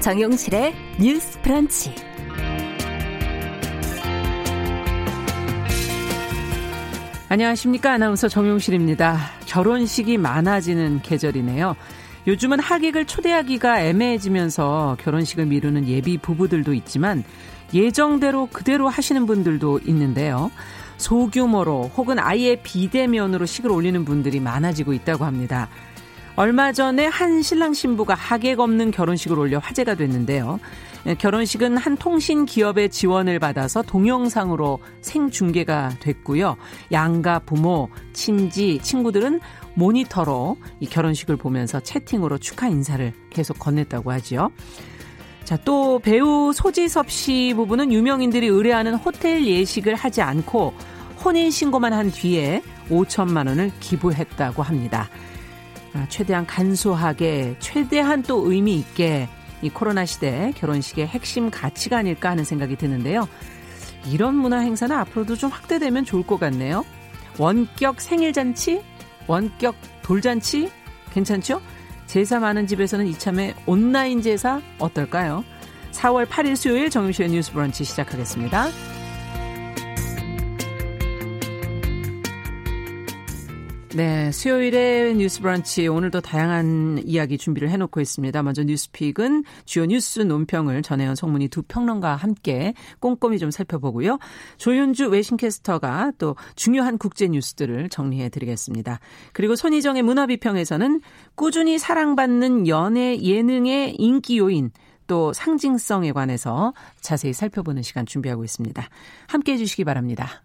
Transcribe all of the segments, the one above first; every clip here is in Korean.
정용실의 뉴스 프런치. 안녕하십니까. 아나운서 정용실입니다. 결혼식이 많아지는 계절이네요. 요즘은 하객을 초대하기가 애매해지면서 결혼식을 미루는 예비 부부들도 있지만 예정대로 그대로 하시는 분들도 있는데요. 소규모로 혹은 아예 비대면으로 식을 올리는 분들이 많아지고 있다고 합니다. 얼마 전에 한 신랑 신부가 하객 없는 결혼식을 올려 화제가 됐는데요. 결혼식은 한 통신 기업의 지원을 받아서 동영상으로 생중계가 됐고요. 양가 부모, 친지, 친구들은 모니터로 이 결혼식을 보면서 채팅으로 축하 인사를 계속 건넸다고 하지요. 자, 또 배우 소지섭 씨 부부는 유명인들이 의뢰하는 호텔 예식을 하지 않고 혼인 신고만 한 뒤에 5천만 원을 기부했다고 합니다. 아, 최대한 간소하게, 최대한 또 의미 있게 이 코로나 시대 결혼식의 핵심 가치가 아닐까 하는 생각이 드는데요. 이런 문화 행사는 앞으로도 좀 확대되면 좋을 것 같네요. 원격 생일잔치, 원격 돌잔치, 괜찮죠? 제사 많은 집에서는 이참에 온라인 제사 어떨까요? 4월 8일 수요일 정유시의 뉴스 브런치 시작하겠습니다. 네, 수요일의 뉴스 브런치 오늘도 다양한 이야기 준비를 해놓고 있습니다. 먼저 뉴스픽은 주요 뉴스 논평을 전혜연 송문희 두 평론가와 함께 꼼꼼히 좀 살펴보고요. 조윤주 외신캐스터가 또 중요한 국제 뉴스들을 정리해 드리겠습니다. 그리고 손희정의 문화비평에서는 꾸준히 사랑받는 연예 예능의 인기 요인 또 상징성에 관해서 자세히 살펴보는 시간 준비하고 있습니다. 함께 해주시기 바랍니다.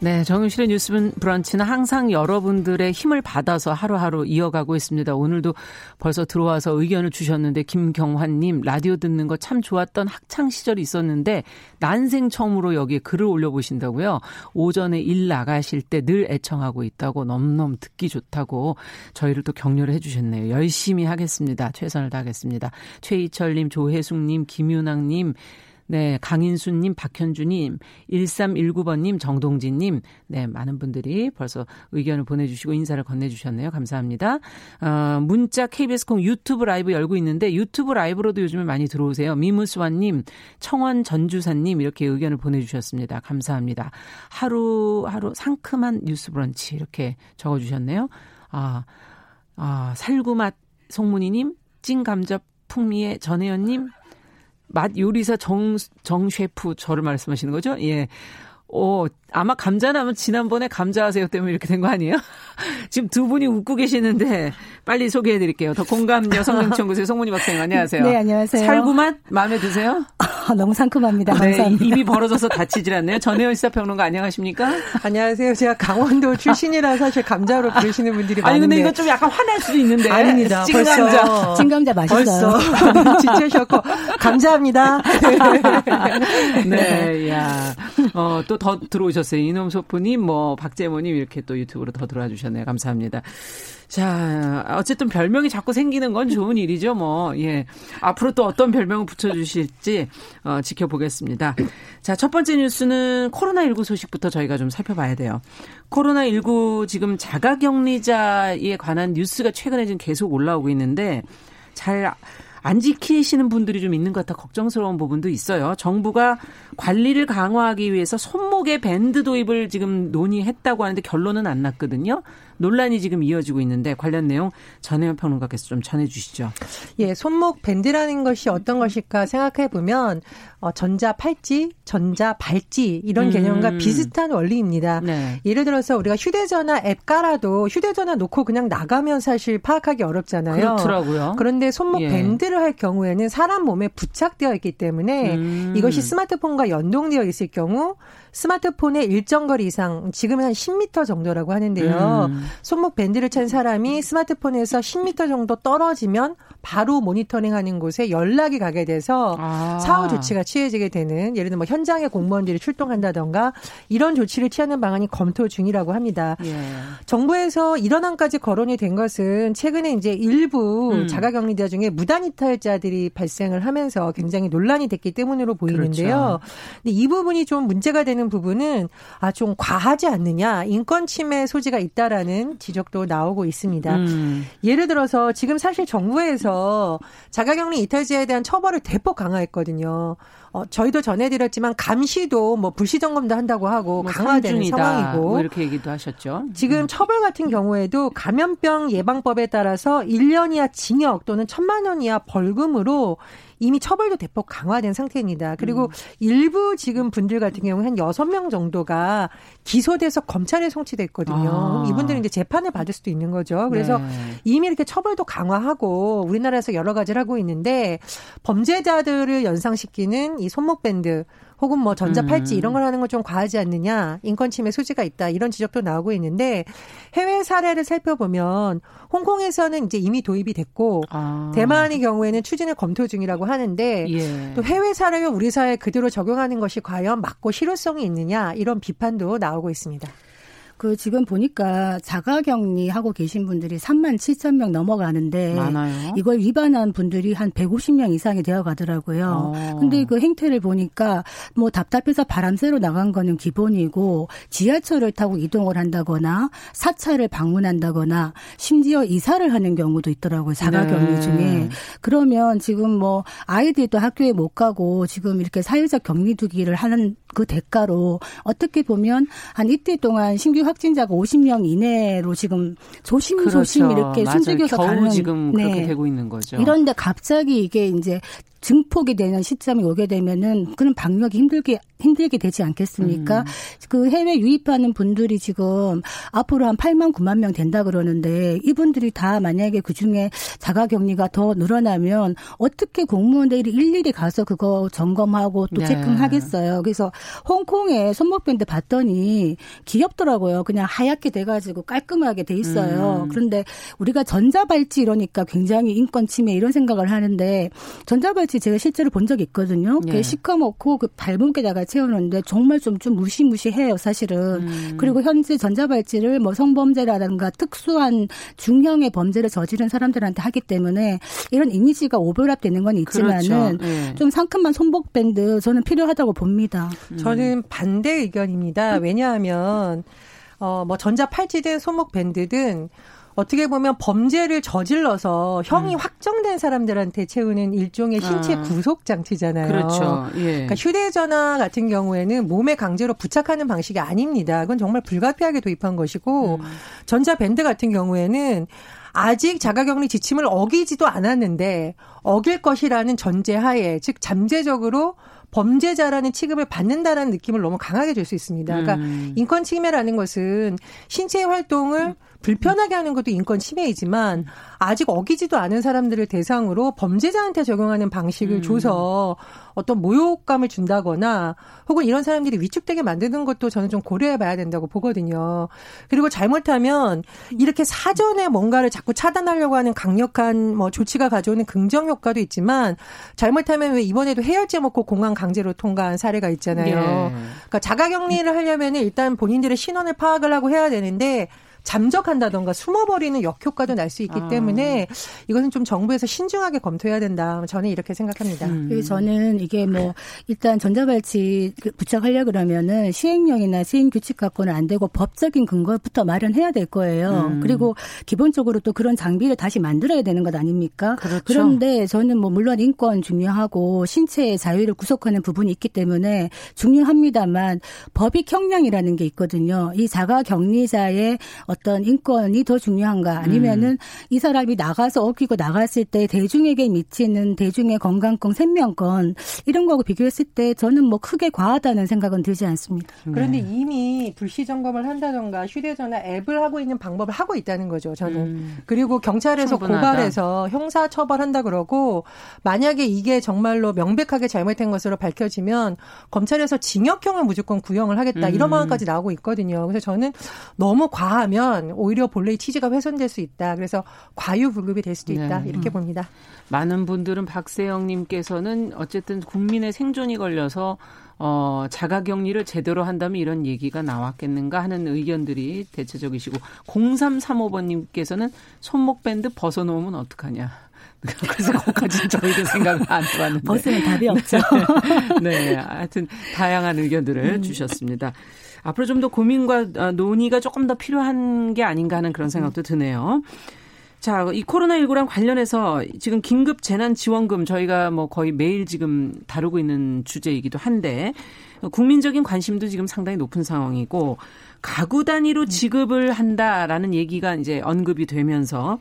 네, 정윤실의 뉴스 브런치는 항상 여러분들의 힘을 받아서 하루하루 이어가고 있습니다. 오늘도 벌써 들어와서 의견을 주셨는데 김경환님 라디오 듣는 거 참 좋았던 학창 시절이 있었는데 난생 처음으로 여기에 글을 올려보신다고요. 오전에 일 나가실 때 늘 애청하고 있다고 넘넘 듣기 좋다고 저희를 또 격려를 해주셨네요. 열심히 하겠습니다. 최선을 다하겠습니다. 최희철님, 조혜숙님, 김윤학님 네, 강인수님, 박현주님, 1319번님, 정동진님, 네, 많은 분들이 벌써 의견을 보내주시고 인사를 건네주셨네요. 감사합니다. 어, 문자 KBS 콩 유튜브 라이브 열고 있는데 유튜브 라이브로도 요즘에 많이 들어오세요. 미무스완님, 청원 전주사님 이렇게 의견을 보내주셨습니다. 감사합니다. 하루, 하루 상큼한 뉴스 브런치 이렇게 적어주셨네요. 아, 아, 살구맛 송문희님, 찐감자 풍미의 전혜연님, 맛 요리사 정, 정 셰프 저를 말씀하시는 거죠? 예. 어, 아마 감자나면 지난번에 감자하세요 때문에 이렇게 된 거 아니에요? 지금 두 분이 웃고 계시는데 빨리 소개해 드릴게요. 더 공감 여성정치연구소의 송문희 박사님 안녕하세요. 네, 안녕하세요. 살구맛 마음에 드세요? 아, 너무 상큼합니다. 네, 감사합니다. 입이 벌어져서 다치질 않네요. 전혜연 시사평론가 안녕하십니까? 안녕하세요. 제가 강원도 출신이라 사실 감자로 부르시는 분들이 많은데. 아니 근데 이거 좀 약간 화낼 수도 있는데. 아닙니다. 찐감자. 찐감자 맛있어요. 벌써 지체셨고 감사합니다. 네, 야. 어, 또 더 들어오셨 어요. 이놈 소프님, 뭐, 박재모님 이렇게 또 유튜브로 더 들어와 주셨네요. 감사합니다. 자, 어쨌든 별명이 자꾸 생기는 건 좋은 일이죠, 뭐. 예. 앞으로 또 어떤 별명을 붙여주실지, 어, 지켜보겠습니다. 자, 첫 번째 뉴스는 코로나19 소식부터 저희가 좀 살펴봐야 돼요. 코로나19 지금 자가 격리자에 관한 뉴스가 최근에 지금 계속 올라오고 있는데, 잘, 안 지키시는 분들이 좀 있는 것 같아 걱정스러운 부분도 있어요. 정부가 관리를 강화하기 위해서 손목에 밴드 도입을 지금 논의했다고 하는데 결론은 안 났거든요. 논란이 지금 이어지고 있는데 관련 내용 전혜연 평론가께서 좀 전해주시죠. 예, 손목 밴드라는 것이 어떤 것일까 생각해 보면 어, 전자 팔찌, 전자 발찌 이런 음. 개념과 비슷한 원리입니다. 네. 예를 들어서 우리가 휴대전화 앱 깔아도 휴대전화 놓고 그냥 나가면 사실 파악하기 어렵잖아요. 그렇더라고요. 그런데 손목 예. 밴드를 할 경우에는 사람 몸에 부착되어 있기 때문에 음. 이것이 스마트폰과 연동되어 있을 경우 스마트폰의 일정 거리 이상 지금은 한 10m 정도라고 하는데요. 음. 손목 밴드를 찬 사람이 스마트폰에서 10m 정도 떨어지면 바로 모니터링하는 곳에 연락이 가게 돼서 아. 사후 조치가 취해지게 되는 예를 들면 뭐 현장에 공무원들이 출동한다던가 이런 조치를 취하는 방안이 검토 중이라고 합니다. 예. 정부에서 이런 안까지 거론이 된 것은 최근에 이제 일부 음. 자가격리자 중에 무단 이탈자들이 발생을 하면서 굉장히 논란이 됐기 때문으로 보이는데요. 그렇죠. 근데 이 부분이 좀 문제가 되는 부분은 아 좀 과하지 않느냐 인권 침해 소지가 있다라는 지적도 나오고 있습니다. 음. 예를 들어서 지금 사실 정부에서 자가격리 이탈자에 대한 처벌을 대폭 강화했거든요. 어, 저희도 전해드렸지만 감시도 뭐 불시 점검도 한다고 하고 뭐 강화되는 상황이고 뭐 이렇게 얘기도 하셨죠. 지금 음. 처벌 같은 경우에도 감염병 예방법에 따라서 1년 이하 징역 또는 1천만 원 이하 벌금으로 이미 처벌도 대폭 강화된 상태입니다. 그리고 음. 일부 지금 분들 같은 경우 한 여섯 명 정도가 기소돼서 검찰에 송치됐거든요. 아. 이분들은 이제 재판을 받을 수도 있는 거죠. 그래서 네. 이미 이렇게 처벌도 강화하고 우리나라에서 여러 가지를 하고 있는데 범죄자들을 연상시키는 이 손목밴드 혹은 뭐 전자팔찌 음. 이런 걸 하는 건 좀 과하지 않느냐, 인권 침해 소지가 있다 이런 지적도 나오고 있는데 해외 사례를 살펴보면 홍콩에서는 이제 이미 도입이 됐고 아. 대만의 경우에는 추진을 검토 중이라고 하는데 예. 또 해외 사례를 우리 사회에 그대로 적용하는 것이 과연 맞고 실효성이 있느냐 이런 비판도 나오고 있습니다. 그 지금 보니까 자가 격리 하고 계신 분들이 3만 7천 명 넘어가는데 많아요. 이걸 위반한 분들이 한 150명 이상이 되어 가더라고요. 어. 근데 그 행태를 보니까 뭐 답답해서 바람 쐬러 나간 거는 기본이고 지하철을 타고 이동을 한다거나 사찰을 방문한다거나 심지어 이사를 하는 경우도 있더라고요. 자가격리 네. 중에. 그러면 지금 뭐 아이들도 학교에 못 가고 지금 이렇게 사회적 격리 두기를 하는 그 대가로 어떻게 보면 한 이틀 동안 신규 확진자가 50명 이내로 지금 조심조심 그렇죠. 이렇게 숨죽여서 가는 지금 그렇게 네. 되고 있는 거죠. 이런데 갑자기 이게 이제 증폭이 되는 시점이 오게 되면은 그런 방역이 힘들게 힘들게 되지 않겠습니까? 음. 그 해외 유입하는 분들이 지금 앞으로 한 8만 9만 명 된다 그러는데 이분들이 다 만약에 그 중에 자가 격리가 더 늘어나면 어떻게 공무원들이 일일이 가서 그거 점검하고 또 네. 체크하겠어요. 그래서 홍콩에 손목밴드 봤더니 귀엽더라고요. 그냥 하얗게 돼가지고 깔끔하게 돼 있어요. 음. 그런데 우리가 전자발찌 이러니까 굉장히 인권 침해 이런 생각을 하는데 전자발찌 제가 실제로 본 적이 있거든요. 네. 그 시커멓고 그 발목에다가 채우는데 정말 좀, 좀 무시무시해요, 사실은. 음. 그리고 현재 전자발찌를 뭐 성범죄라든가 특수한 중형의 범죄를 저지른 사람들한테 하기 때문에 이런 이미지가 오버랩되는 건 있지만은 그렇죠. 네. 좀 상큼한 손목밴드 저는 필요하다고 봅니다. 음. 저는 반대 의견입니다. 왜냐하면 어, 뭐 전자 팔찌든 손목 밴드든 어떻게 보면 범죄를 저질러서 형이 음. 확정된 사람들한테 채우는 일종의 신체 아. 구속 장치잖아요. 그렇죠. 예. 그러니까 휴대전화 같은 경우에는 몸에 강제로 부착하는 방식이 아닙니다. 그건 정말 불가피하게 도입한 것이고 음. 전자밴드 같은 경우에는 아직 자가격리 지침을 어기지도 않았는데 어길 것이라는 전제하에 즉 잠재적으로 범죄자라는 취급을 받는다라는 느낌을 너무 강하게 줄 수 있습니다. 그러니까 음. 인권 침해라는 것은 신체 활동을 불편하게 하는 것도 인권 침해이지만 아직 어기지도 않은 사람들을 대상으로 범죄자한테 적용하는 방식을 음. 줘서 어떤 모욕감을 준다거나 혹은 이런 사람들이 위축되게 만드는 것도 저는 좀 고려해 봐야 된다고 보거든요. 그리고 잘못하면 이렇게 사전에 뭔가를 자꾸 차단하려고 하는 강력한 뭐 조치가 가져오는 긍정 효과도 있지만 잘못하면 왜 이번에도 해열제 먹고 공항 강제로 통과한 사례가 있잖아요. 예. 그러니까 자가 격리를 하려면 일단 본인들의 신원을 파악을 하고 해야 되는데 잠적한다던가 숨어버리는 역효과도 날 수 있기 아. 때문에 이것은 좀 정부에서 신중하게 검토해야 된다. 저는 이렇게 생각합니다. 음. 저는 이게 뭐 일단 전자발찌 그 부착하려 그러면은 시행령이나 시행 규칙 갖고는 안 되고 법적인 근거부터 마련해야 될 거예요. 음. 그리고 기본적으로 또 그런 장비를 다시 만들어야 되는 것 아닙니까? 그렇죠. 그런데 저는 뭐 물론 인권 중요하고 신체의 자유를 구속하는 부분이 있기 때문에 중요합니다만 법익 형량이라는 게 있거든요. 이 자가 격리자의 어떤 인권이 더 중요한가 아니면은 음. 이 사람이 나가서 어기고 나갔을 때 대중에게 미치는 대중의 건강권, 생명권 이런 거하고 비교했을 때 저는 뭐 크게 과하다는 생각은 들지 않습니다. 그런데 네. 이미 불시 점검을 한다던가 휴대전화 앱을 하고 있는 방법을 하고 있다는 거죠. 저는 음. 그리고 경찰에서 충분하다. 고발해서 형사 처벌한다 그러고 만약에 이게 정말로 명백하게 잘못된 것으로 밝혀지면 검찰에서 징역형을 무조건 구형을 하겠다 음. 이런 마음까지 나오고 있거든요. 그래서 저는 너무 과하면 오히려 본래의 취지가 훼손될 수 있다. 그래서 과유불급이 될 수도 있다 네. 이렇게 봅니다. 많은 분들은 박세영님께서는 어쨌든 국민의 생존이 걸려서 어, 자가격리를 제대로 한다면 이런 얘기가 나왔겠는가 하는 의견들이 대체적이시고 0335번님께서는 손목밴드 벗어놓으면 어떡하냐. 그래서 거기까지 저희도 생각을 안 해봤는데. 벗으면 답이 없죠. 네. 네. 하여튼 다양한 의견들을 음. 주셨습니다. 앞으로 좀 더 고민과 어, 논의가 조금 더 필요한 게 아닌가 하는 그런 생각도 드네요. 자, 이 코로나19랑 관련해서 지금 긴급 재난지원금 저희가 뭐 거의 매일 지금 다루고 있는 주제이기도 한데 국민적인 관심도 지금 상당히 높은 상황이고 가구 단위로 지급을 한다라는 얘기가 이제 언급이 되면서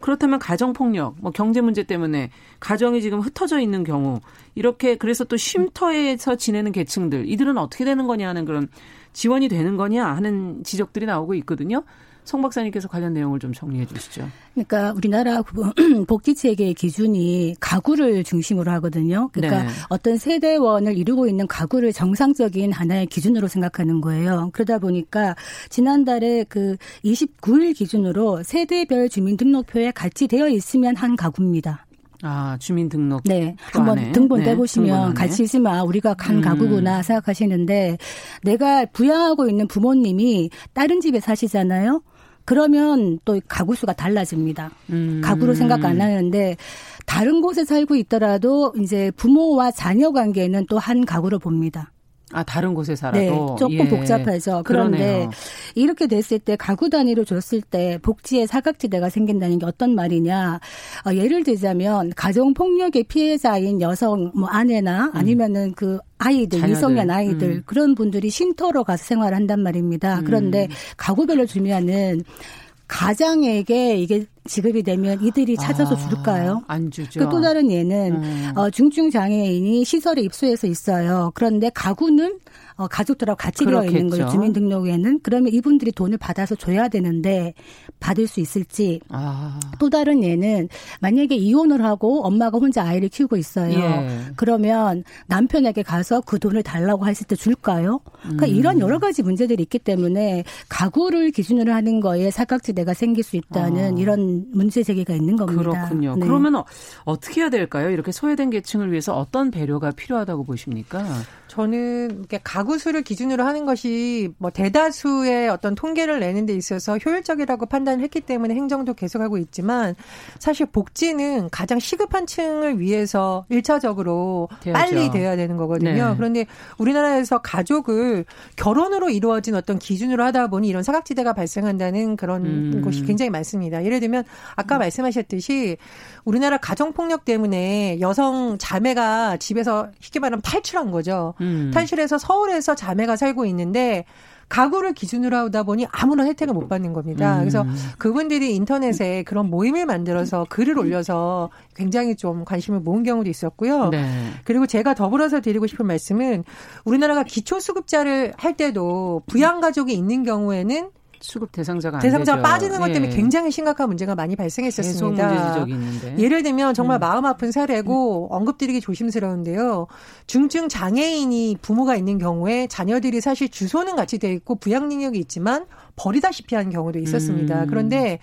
그렇다면 가정폭력, 뭐 경제 문제 때문에 가정이 지금 흩어져 있는 경우 이렇게 그래서 또 쉼터에서 지내는 계층들 이들은 어떻게 되는 거냐 하는 그런 지원이 되는 거냐 하는 지적들이 나오고 있거든요. 송 박사님께서 관련 내용을 좀 정리해 주시죠. 그러니까 우리나라 복지 체계의 기준이 가구를 중심으로 하거든요. 그러니까 네. 어떤 세대원을 이루고 있는 가구를 정상적인 하나의 기준으로 생각하는 거예요. 그러다 보니까 지난달에 그 29일 기준으로 세대별 주민등록표에 같이 되어 있으면 한 가구입니다. 아, 주민등록. 네. 한번 등본 네. 떼보시면 같이 있으면 아, 우리가 간 음. 가구구나 생각하시는데 내가 부양하고 있는 부모님이 다른 집에 사시잖아요. 그러면 또 가구 수가 달라집니다. 음. 가구로 생각 안 하는데 다른 곳에 살고 있더라도 이제 부모와 자녀 관계는 또 한 가구로 봅니다. 아 다른 곳에 살아도 네, 조금 예. 복잡하죠. 그런데 그러네요. 이렇게 됐을 때 가구 단위로 줬을 때 복지의 사각지대가 생긴다는 게 어떤 말이냐? 어, 예를 들자면 가정 폭력의 피해자인 여성 뭐 아내나 음. 아니면은 그 아이들, 자녀들. 미성년 아이들 음. 그런 분들이 쉼터로 가서 생활을 한단 말입니다. 음. 그런데 가구별로 주면은 가장에게 이게 지급이 되면 이들이 찾아서 아, 줄까요? 안 주죠. 그 또 다른 예는 음. 어, 중증 장애인이 시설에 입소해서 있어요. 그런데 가구는 어, 가족들하고 같이 되어 있는 거예요. 주민등록에는 그러면 이분들이 돈을 받아서 줘야 되는데 받을 수 있을지. 아. 또 다른 예는 만약에 이혼을 하고 엄마가 혼자 아이를 키우고 있어요. 예. 그러면 남편에게 가서 그 돈을 달라고 했을 때 줄까요? 그러니까 음. 이런 여러 가지 문제들이 있기 때문에 가구를 기준으로 하는 거에 사각지대가 생길 수 있다는 아. 이런 문제 제기가 있는 겁니다. 그렇군요. 네. 그러면 어떻게 해야 될까요? 이렇게 소외된 계층을 위해서 어떤 배려가 필요하다고 보십니까? 저는 이렇게 가구 수를 기준으로 하는 것이 뭐 대다수의 어떤 통계를 내는 데 있어서 효율적이라고 판단을 했기 때문에 행정도 계속하고 있지만 사실 복지는 가장 시급한 층을 위해서 1차적으로 되야죠. 빨리 돼야 되는 거거든요. 네. 그런데 우리나라에서 가족을 결혼으로 이루어진 어떤 기준으로 하다 보니 이런 사각지대가 발생한다는 그런 음. 것이 굉장히 많습니다. 예를 들면 아까 음. 말씀하셨듯이 우리나라 가정폭력 때문에 여성 자매가 집에서 쉽게 말하면 탈출한 거죠. 음. 탈출해서 서울에서 자매가 살고 있는데 가구를 기준으로 하다 보니 아무런 혜택을 못 받는 겁니다. 음. 그래서 그분들이 인터넷에 그런 모임을 만들어서 글을 올려서 굉장히 좀 관심을 모은 경우도 있었고요. 네. 그리고 제가 더불어서 드리고 싶은 말씀은 우리나라가 기초수급자를 할 때도 부양가족이 있는 경우에는 수급 대상자가 대상자가 빠지는 것 때문에 예. 굉장히 심각한 문제가 많이 발생했었습니다. 예를 들면 정말 음. 마음 아픈 사례고 음. 언급드리기 조심스러운데요. 중증 장애인이 부모가 있는 경우에 자녀들이 사실 주소는 같이 돼 있고 부양 능력이 있지만 버리다시피 하는 경우도 있었습니다. 음. 그런데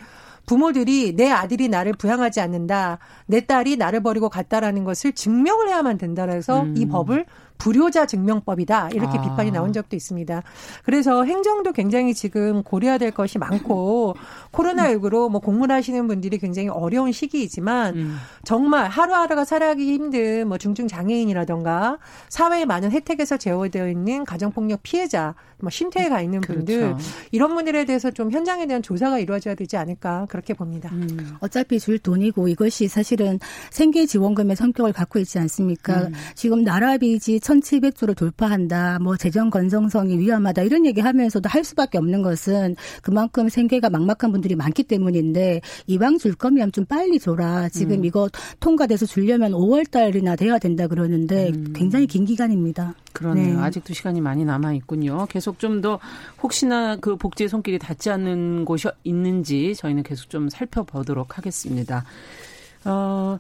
부모들이 내 아들이 나를 부양하지 않는다, 내 딸이 나를 버리고 갔다라는 것을 증명을 해야만 된다라서 음. 이 법을 불효자 증명법이다 이렇게 아. 비판이 나온 적도 있습니다. 그래서 행정도 굉장히 지금 고려해야 될 것이 많고 코로나19로 뭐 공무하시는 분들이 굉장히 어려운 시기이지만 음. 정말 하루하루가 살아가기 힘든 뭐 중증 장애인이라던가 사회의 많은 혜택에서 제어되어 있는 가정폭력 피해자, 뭐 쉼터에 가 있는 분들 그렇죠. 이런 분들에 대해서 좀 현장에 대한 조사가 이루어져야 되지 않을까 그렇게 봅니다. 음. 어차피 줄 돈이고 이것이 사실은 생계 지원금의 성격을 갖고 있지 않습니까? 음. 지금 나라비지 1700조를 돌파한다. 뭐 재정 건성성이 위험하다. 이런 얘기 하면서도 할 수밖에 없는 것은 그만큼 생계가 막막한 분들이 많기 때문인데 이왕 줄 거면 좀 빨리 줘라. 지금 음. 이거 통과돼서 주려면 5월 달이나 돼야 된다 그러는데 음. 굉장히 긴 기간입니다. 그러네요. 네. 아직도 시간이 많이 남아 있군요. 계속 좀 더 혹시나 그 복지의 손길이 닿지 않는 곳이 있는지 저희는 계속 좀 살펴보도록 하겠습니다. 어,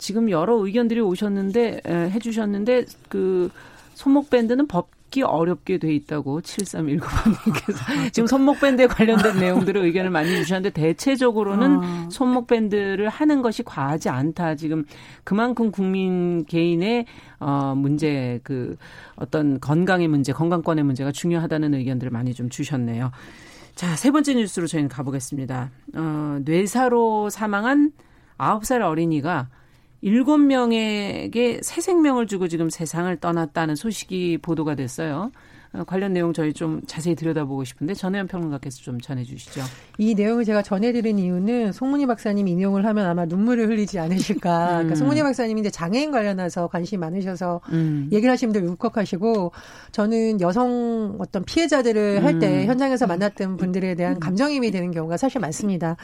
지금 여러 의견들이 오셨는데 에, 해주셨는데 그 손목 밴드는 법기 어렵게 돼 있다고 7319번님께서 지금 손목 밴드에 관련된 내용들을 의견을 많이 주셨는데 대체적으로는 어. 손목 밴드를 하는 것이 과하지 않다. 지금 그만큼 국민 개인의 어 문제 그 어떤 건강의 문제, 건강권의 문제가 중요하다는 의견들을 많이 좀 주셨네요. 자, 세 번째 뉴스로 저희는 가보겠습니다. 어, 뇌사로 사망한 9살 어린이가 일곱 명에게 새 생명을 주고 지금 세상을 떠났다는 소식이 보도가 됐어요. 어, 관련 내용 저희 좀 자세히 들여다보고 싶은데 전혜연 평론가께서 좀 전해주시죠. 이 내용을 제가 전해드린 이유는 송문희 박사님 인용을 하면 아마 눈물을 흘리지 않으실까. 그러니까 음. 그러니까 송문희 박사님이 이제 장애인 관련해서 관심이 많으셔서 음. 얘기를 하시는 분들 울컥하시고 저는 여성 어떤 피해자들을 할때 음. 현장에서 만났던 분들에 대한 감정임이 되는 경우가 사실 많습니다.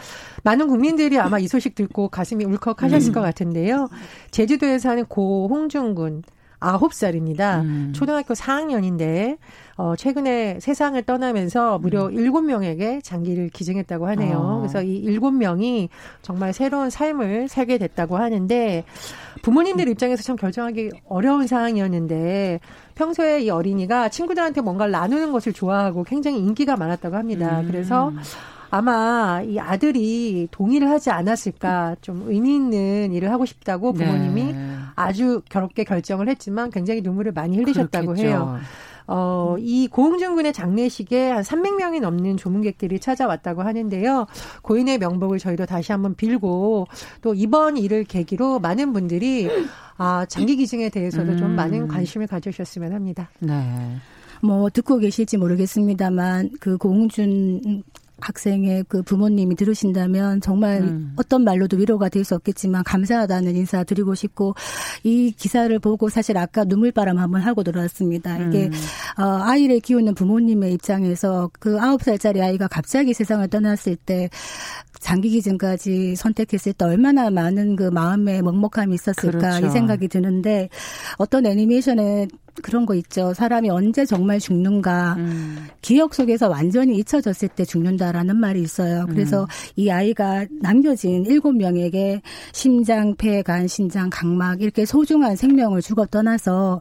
많은 국민들이 아마 이 소식 듣고 가슴이 울컥하셨을 음. 것 같은데요. 제주도에 사는 고 홍준군 아홉 살입니다. 음. 초등학교 4학년인데 어 최근에 세상을 떠나면서 무려 음. 일곱 음. 명에게 장기를 기증했다고 하네요. 어. 그래서 이 일곱 명이 정말 새로운 삶을 살게 됐다고 하는데 부모님들 입장에서 참 결정하기 어려운 상황이었는데 평소에 이 어린이가 친구들한테 뭔가를 나누는 것을 좋아하고 굉장히 인기가 많았다고 합니다. 음. 그래서 아마 이 아들이 동의를 하지 않았을까 좀 의미 있는 일을 하고 싶다고 부모님이 네. 아주 결롭게 결정을 했지만 굉장히 눈물을 많이 흘리셨다고 그렇겠죠. 해요. 어, 이 고흥준 군의 장례식에 한 300명이 넘는 조문객들이 찾아왔다고 하는데요. 고인의 명복을 저희도 다시 한번 빌고 또 이번 일을 계기로 많은 분들이 아, 장기 기증에 대해서도 음. 좀 많은 관심을 가져주셨으면 합니다. 네. 뭐 듣고 계실지 모르겠습니다만 그 고흥준 학생의 그 부모님이 들으신다면 정말 음. 어떤 말로도 위로가 될 수 없겠지만 감사하다는 인사 드리고 싶고 이 기사를 보고 사실 아까 눈물바람 한번 하고 들어왔습니다. 이게 음. 어, 아이를 키우는 부모님의 입장에서 그 아홉 살짜리 아이가 갑자기 세상을 떠났을 때 장기 기증까지 선택했을 때 얼마나 많은 그 마음의 먹먹함이 있었을까 그렇죠. 이 생각이 드는데 어떤 애니메이션에 그런 거 있죠. 사람이 언제 정말 죽는가. 음. 기억 속에서 완전히 잊혀졌을 때 죽는다라는 말이 있어요. 그래서 음. 이 아이가 남겨진 일곱 명에게 심장, 폐, 간, 신장, 각막 이렇게 소중한 생명을 주고 떠나서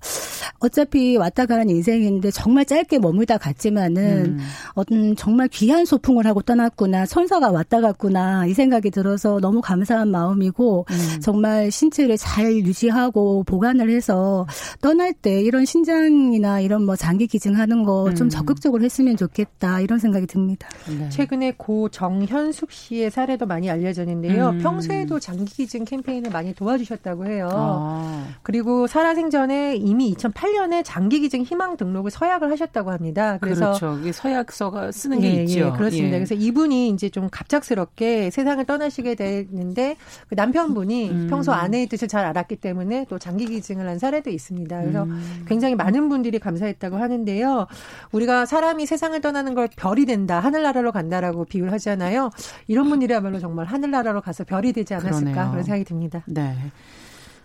어차피 왔다 가는 인생인데 정말 짧게 머물다 갔지만은 음. 어떤 정말 귀한 소풍을 하고 떠났구나. 천사가 왔다 갔구나. 이 생각이 들어서 너무 감사한 마음이고 음. 정말 신체를 잘 유지하고 보관을 해서 떠날 때 이런 이런 신장이나 이런 뭐 장기 기증하는 거좀 음. 적극적으로 했으면 좋겠다 이런 생각이 듭니다. 네. 최근에 고 정현숙 씨의 사례도 많이 알려졌는데요. 음. 평소에도 장기 기증 캠페인을 많이 도와주셨다고 해요. 아. 그리고 살아생전에 이미 2008년에 장기 기증 희망 등록을 서약을 하셨다고 합니다. 그래서 그렇죠. 이게 서약서가 쓰는 게 예, 있죠. 예, 그렇습니다. 예. 그래서 이분이 이제 좀 갑작스럽게 세상을 떠나시게 됐는데 그 남편분이 음. 평소 아내의 뜻을 잘 알았기 때문에 또 장기 기증을 한 사례도 있습니다. 그래서 음. 굉장히 많은 분들이 감사했다고 하는데요. 우리가 사람이 세상을 떠나는 걸 별이 된다, 하늘나라로 간다라고 비유를 하잖아요. 이런 분들이야말로 정말 하늘나라로 가서 별이 되지 않았을까 그러네요. 그런 생각이 듭니다. 네.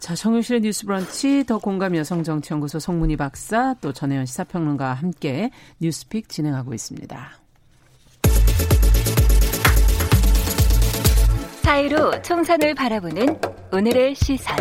자, 정용실의 뉴스 브런치, 더 공감 여성정치연구소 송문희 박사, 또 전혜연 시사평론가와 함께 뉴스픽 진행하고 있습니다. 사이로 총선을 바라보는 오늘의 시선.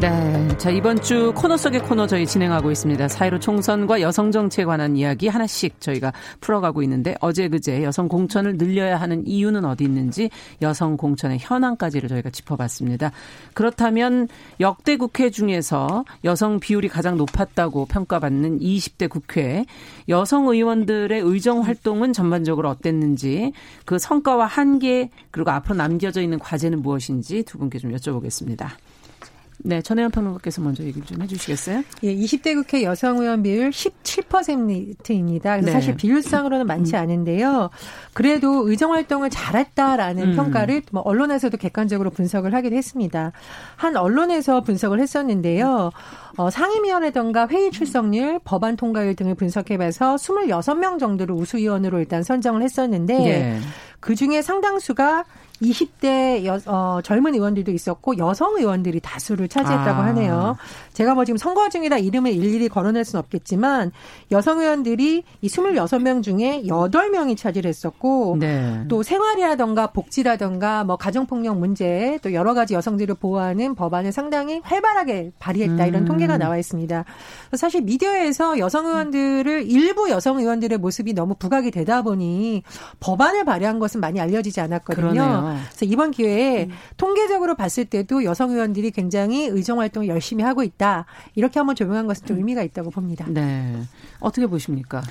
네. 자, 이번 주 코너 속의 코너 저희 진행하고 있습니다. 사회로 총선과 여성 정치에 관한 이야기 하나씩 저희가 풀어가고 있는데 어제 그제 여성 공천을 늘려야 하는 이유는 어디 있는지 여성 공천의 현황까지를 저희가 짚어봤습니다. 그렇다면 역대 국회 중에서 여성 비율이 가장 높았다고 평가받는 20대 국회 여성 의원들의 의정 활동은 전반적으로 어땠는지 그 성과와 한계 그리고 앞으로 남겨져 있는 과제는 무엇인지 두 분께 좀 여쭤보겠습니다. 네, 전혜연 평론가께서 먼저 얘기를 좀 해주시겠어요? 예, 20대 국회 여성 의원 비율 17%입니다. 그래서 네. 사실 비율상으로는 많지 음. 않은데요. 그래도 의정 활동을 잘했다라는 음. 평가를 뭐 언론에서도 객관적으로 분석을 하긴 했습니다. 한 언론에서 분석을 했었는데요. 어, 상임위원회던가 회의 출석률, 법안 통과율 등을 분석해봐서 26명 정도를 우수위원으로 일단 선정을 했었는데 네. 그 중에 상당수가 20대 여, 어, 젊은 의원들도 있었고 여성 의원들이 다수를 차지했다고 아. 하네요. 제가 뭐 지금 선거 중이라 이름을 일일이 거론할 수는 없겠지만 여성 의원들이 이 26명 중에 8명이 차지를 했었고 네. 또 생활이라던가 복지라던가 뭐 가정폭력 문제 또 여러 가지 여성들을 보호하는 법안을 상당히 활발하게 발의했다 이런 음. 통계가 나와 있습니다. 사실 미디어에서 여성 의원들을 일부 여성 의원들의 모습이 너무 부각이 되다 보니 법안을 발의한 것은 많이 알려지지 않았거든요. 그러네요. 그래서 이번 기회에 음. 통계적으로 봤을 때도 여성 의원들이 굉장히 의정 활동을 열심히 하고 있다. 이렇게 한번 조명한 것은 좀 음. 의미가 있다고 봅니다. 네. 어떻게 보십니까?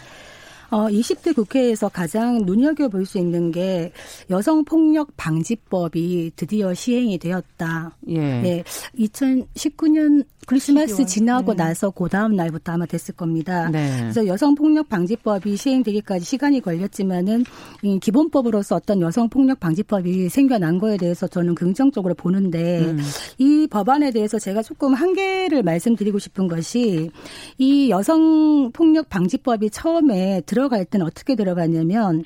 어, 20대 국회에서 가장 눈여겨볼 수 있는 게 여성폭력 방지법이 드디어 시행이 되었다. 예. 네. 2019년 크리스마스 12월. 지나고 네. 나서 그 다음 날부터 아마 됐을 겁니다. 네. 그래서 여성폭력 방지법이 시행되기까지 시간이 걸렸지만은 이 기본법으로서 어떤 여성폭력 방지법이 생겨난 거에 대해서 저는 긍정적으로 보는데 음. 이 법안에 대해서 제가 조금 한계를 말씀드리고 싶은 것이 이 여성폭력 방지법이 처음에 들어갈 때는 어떻게 들어갔냐면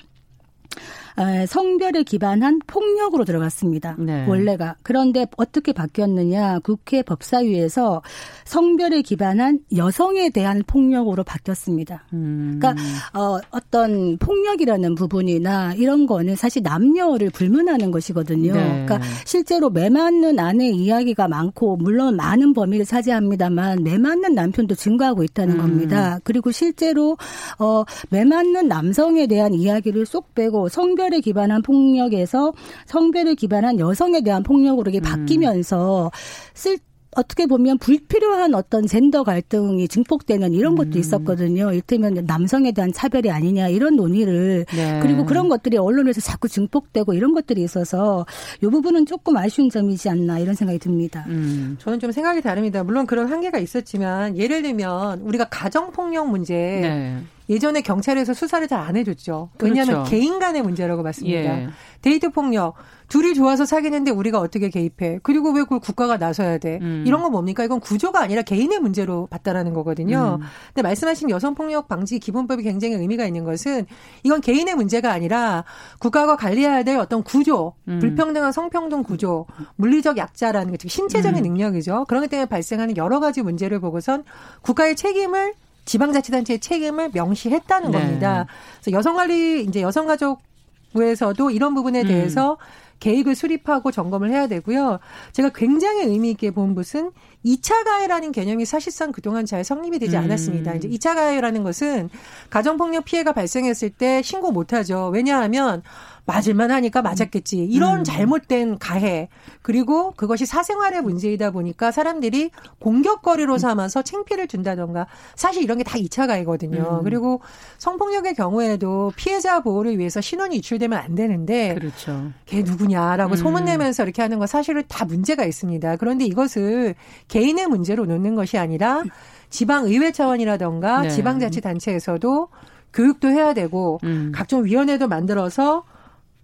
성별에 기반한 폭력으로 들어갔습니다. 네. 원래가. 그런데 어떻게 바뀌었느냐. 국회 법사위에서 성별에 기반한 여성에 대한 폭력으로 바뀌었습니다. 음. 그러니까 어, 어떤 폭력이라는 부분이나 이런 거는 사실 남녀를 불문하는 것이거든요. 네. 그러니까 실제로 매 맞는 아내 이야기가 많고 물론 많은 범위를 차지합니다만 매 맞는 남편도 증가하고 있다는 음. 겁니다. 그리고 실제로 어, 매 맞는 남성에 대한 이야기를 쏙 빼고 성별 성별에 기반한 폭력에서 성별에 기반한 여성에 대한 폭력으로 이게 음. 바뀌면서 쓸 어떻게 보면 불필요한 어떤 젠더 갈등이 증폭되는 이런 것도 음. 있었거든요. 이를테면 남성에 대한 차별이 아니냐 이런 논의를 네. 그리고 그런 것들이 언론에서 자꾸 증폭되고 이런 것들이 있어서 이 부분은 조금 아쉬운 점이지 않나 이런 생각이 듭니다. 음. 저는 좀 생각이 다릅니다. 물론 그런 한계가 있었지만 예를 들면 우리가 가정 폭력 문제 네. 예전에 경찰에서 수사를 잘 안 해줬죠. 왜냐하면 그렇죠. 개인 간의 문제라고 봤습니다. 예. 데이트 폭력 둘이 좋아서 사귀는데 우리가 어떻게 개입해? 그리고 왜 그걸 국가가 나서야 돼? 음. 이런 건 뭡니까? 이건 구조가 아니라 개인의 문제로 봤다라는 거거든요. 음. 근데 말씀하신 여성 폭력 방지 기본법이 굉장히 의미가 있는 것은 이건 개인의 문제가 아니라 국가가 관리해야 될 어떤 구조, 음. 불평등한 성평등 구조, 물리적 약자라는 게 신체적인 음. 능력이죠. 그런 것 때문에 발생하는 여러 가지 문제를 보고선 국가의 책임을 지방자치단체의 책임을 명시했다는 네. 겁니다. 그래서 여성관리 이제 여성가족부에서도 이런 부분에 음. 대해서 음. 계획을 수립하고 점검을 해야 되고요. 제가 굉장히 의미 있게 본 것은 2차 가해라는 개념이 사실상 그동안 잘 성립이 되지 음. 않았습니다. 음. 이제 2차 가해라는 것은 가정폭력 피해가 발생했을 때 신고 못 하죠. 왜냐하면 맞을만 하니까 맞았겠지. 이런 음. 잘못된 가해. 그리고 그것이 사생활의 문제이다 보니까 사람들이 공격거리로 삼아서 챙피를 준다던가 사실 이런 게 다 2차 가해거든요. 음. 그리고 성폭력의 경우에도 피해자 보호를 위해서 신원이 유출되면 안 되는데 그렇죠. 걔 누구냐라고 음. 소문내면서 이렇게 하는 거 사실은 다 문제가 있습니다. 그런데 이것을 개인의 문제로 놓는 것이 아니라 지방 의회 차원이라던가 네. 지방자치단체에서도 교육도 해야 되고 음. 각종 위원회도 만들어서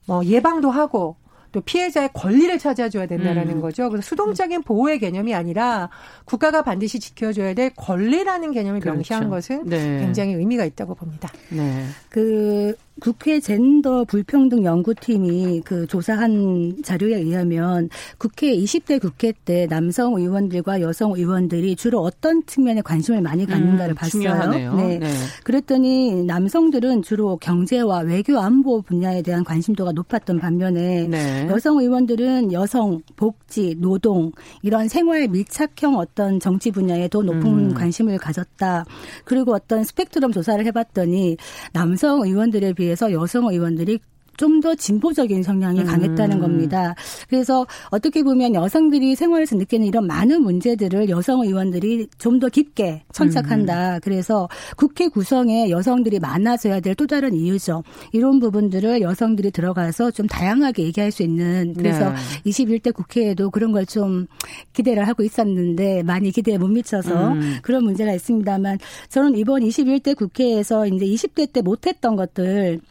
뭐 예방도 하고 또 피해자의 권리를 찾아줘야 된다라는 음. 거죠. 그래서 수동적인 보호의 개념이 아니라 국가가 반드시 지켜줘야 될 권리라는 개념을 그렇죠. 명시한 것은 네. 굉장히 의미가 있다고 봅니다. 네. 그 국회 젠더 불평등 연구팀이 그 조사한 자료에 의하면 국회 20대 국회 때 남성 의원들과 여성 의원들이 주로 어떤 측면에 관심을 많이 갖는가를 음, 봤어요. 네. 네. 그랬더니 남성들은 주로 경제와 외교 안보 분야에 대한 관심도가 높았던 반면에 네. 여성 의원들은 여성, 복지, 노동 이런 생활 밀착형 어떤 정치 분야에 더 높은 음. 관심을 가졌다. 그리고 어떤 스펙트럼 조사를 해봤더니 남성 의원들에 비해 비해서 여성 의원들이 좀 더 진보적인 성향이 강했다는 음. 겁니다. 그래서 어떻게 보면 여성들이 생활에서 느끼는 이런 많은 문제들을 여성 의원들이 좀 더 깊게 천착한다. 음. 그래서 국회 구성에 여성들이 많아져야 될 또 다른 이유죠. 이런 부분들을 여성들이 들어가서 좀 다양하게 얘기할 수 있는 그래서 네. 21대 국회에도 그런 걸 좀 기대를 하고 있었는데 많이 기대에 못 미쳐서 음. 그런 문제가 있습니다만 저는 이번 21대 국회에서 이제 20대 때 못했던 것들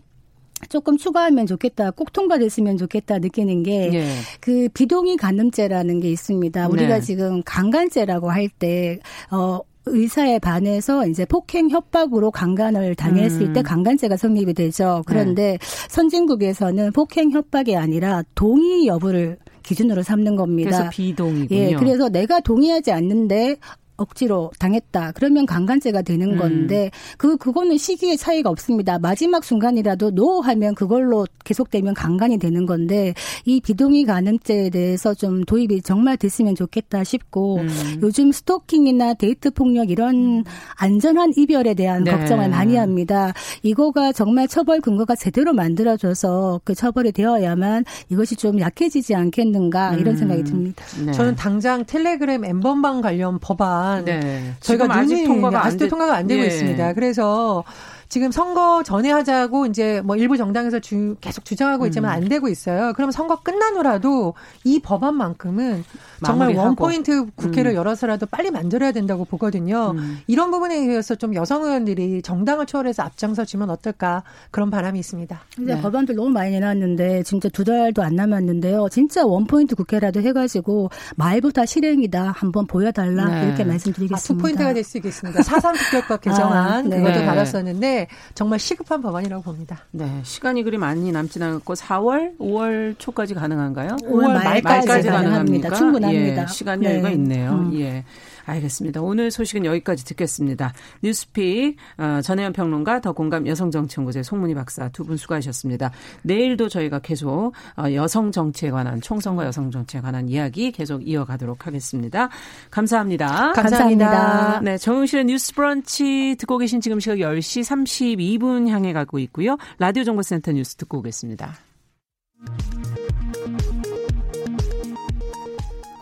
조금 추가하면 좋겠다, 꼭 통과됐으면 좋겠다 느끼는 게그 네. 그 비동의 간음죄라는 게 있습니다. 우리가 네. 지금 강간죄라고 할 때 어. 의사에 반해서 이제 폭행 협박으로 강간을 당했을 음. 때 강간죄가 성립이 되죠. 그런데 네. 선진국에서는 폭행 협박이 아니라 동의 여부를 기준으로 삼는 겁니다. 그래서 비동의군요. 예, 그래서 내가 동의하지 않는데 억지로 당했다. 그러면 강간죄가 되는 음. 건데 그 그거는 시기의 차이가 없습니다. 마지막 순간이라도 no 하면 그걸로 계속되면 강간이 되는 건데 이 비동의 간음죄에 대해서 좀 도입이 정말 됐으면 좋겠다 싶고 음. 요즘 스토킹이나 데이트 폭력 이런 안전한 이별에 대한 네. 걱정을 많이 합니다. 이거가 정말 처벌 근거가 제대로 만들어져서 그 처벌이 되어야만 이것이 좀 약해지지 않겠는가 이런 음. 생각이 듭니다. 네. 저는 당장 텔레그램 엠번방 관련 법안 있지만 네. 저희가 아직 통과가 아직도 안 통과가 안 되고 예. 있습니다. 그래서 지금 선거 전에 하자고 이제 뭐 일부 정당에서 주, 계속 주장하고 있지만 음. 안 되고 있어요. 그럼 선거 끝나노라도 이 법안만큼은 정말 원포인트 국회를 음. 열어서라도 빨리 만들어야 된다고 보거든요. 음. 이런 부분에 의해서 좀 여성 의원들이 정당을 초월해서 앞장서 주면 어떨까 그런 바람이 있습니다. 이제 네. 법안들 너무 많이 내놨는데 진짜 두 달도 안 남았는데요. 진짜 원포인트 국회라도 해가지고 말보다 실행이다 한번 보여달라 네. 이렇게 말씀드리겠습니다. 아, 투포인트가 될 수 있겠습니다. 사상특별법 개정안 아, 네. 그것도 받았었는데 정말 시급한 법안이라고 봅니다. 네, 시간이 그리 많이 남지 않았고 4월, 5월 초까지 가능한가요? 5월 말까지, 말까지 가능합니다. 충분합니다. 예, 시간 여유가 네. 있네요. 음. 예. 알겠습니다. 오늘 소식은 여기까지 듣겠습니다. 뉴스픽 어, 전혜연 평론가 더 공감 여성정치연구소의 송문희 박사 두 분 수고하셨습니다. 내일도 저희가 계속 어, 여성 정치에 관한 총선과 여성 정치에 관한 이야기 계속 이어가도록 하겠습니다. 감사합니다. 감사합니다. 네, 정용실의 뉴스 브런치 듣고 계신 지금 시각 10시 32분 향해 가고 있고요. 라디오 정보센터 뉴스 듣고 오겠습니다.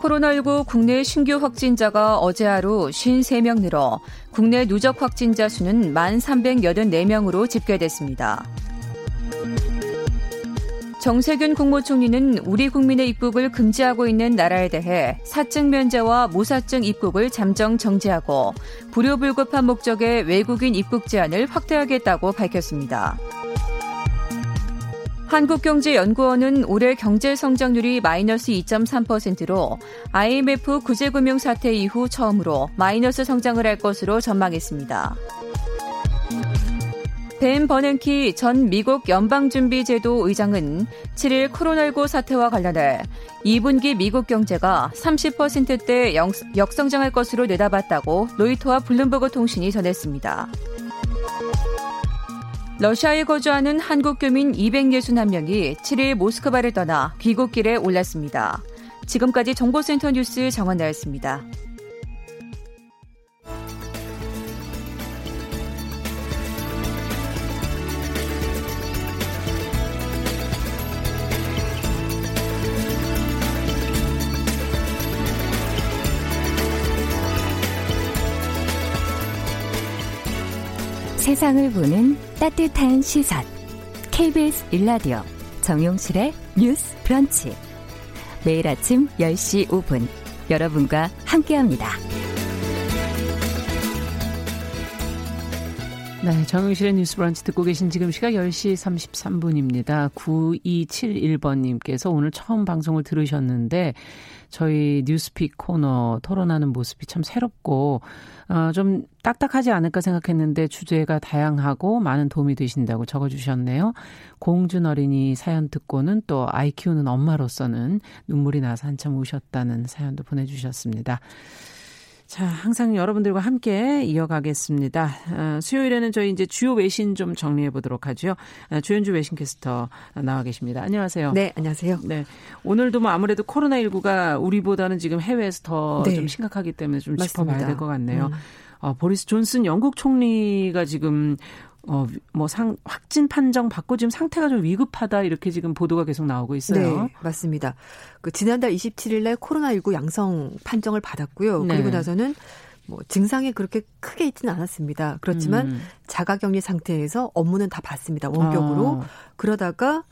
코로나19 국내 신규 확진자가 어제 하루 53명 늘어 국내 누적 확진자 수는 1,384명으로 집계됐습니다. 정세균 국무총리는 우리 국민의 입국을 금지하고 있는 나라에 대해 사증 면제와 무사증 입국을 잠정 정지하고 불효불급한 목적의 외국인 입국 제한을 확대하겠다고 밝혔습니다. 한국경제연구원은 올해 경제 성장률이 마이너스 2.3%로 IMF 구제금융 사태 이후 처음으로 마이너스 성장을 할 것으로 전망했습니다. 벤 버냉키 전 미국 연방준비제도 의장은 7일 코로나19 사태와 관련해 2분기 미국 경제가 30%대 역성장할 것으로 내다봤다고 로이터와 블룸버그 통신이 전했습니다. 러시아에 거주하는 한국 교민 261명이 7일 모스크바를 떠나 귀국길에 올랐습니다. 지금까지 정보센터 뉴스 정원나였습니다. 세상을 보는 따뜻한 시선. KBS 일라디오 정용실의 뉴스 브런치. 매일 아침 10시 5분 여러분과 함께합니다. 네, 정용실의 뉴스 브런치 듣고 계신 지금 시각 10시 33분입니다. 9271번님께서 오늘 처음 방송을 들으셨는데 저희 뉴스픽 코너 토론하는 모습이 참 새롭고 어, 좀 딱딱하지 않을까 생각했는데 주제가 다양하고 많은 도움이 되신다고 적어주셨네요. 공준 어린이 사연 듣고는 또 아이 키우는 엄마로서는 눈물이 나서 한참 우셨다는 사연도 보내주셨습니다. 자, 항상 여러분들과 함께 이어가겠습니다. 어, 수요일에는 저희 이제 주요 외신 좀 정리해 보도록 하죠. 어, 조현주 외신 캐스터 나와 계십니다. 안녕하세요. 네, 안녕하세요. 네. 오늘도 뭐 아무래도 코로나19가 우리보다는 지금 해외에서 더좀 네. 심각하기 때문에 좀 맞습니다. 짚어봐야 될 것 같네요. 음. 어, 보리스 존슨 영국 총리가 지금 어, 뭐 상, 확진 판정 받고 지금 상태가 좀 위급하다 이렇게 지금 보도가 계속 나오고 있어요. 네, 맞습니다. 그 지난달 27일 날 코로나19 양성 판정을 받았고요. 네. 그리고 나서는 뭐 증상이 그렇게 크게 있지는 않았습니다. 그렇지만 음. 자가격리 상태에서 업무는 다 받습니다. 원격으로. 아. 그러다가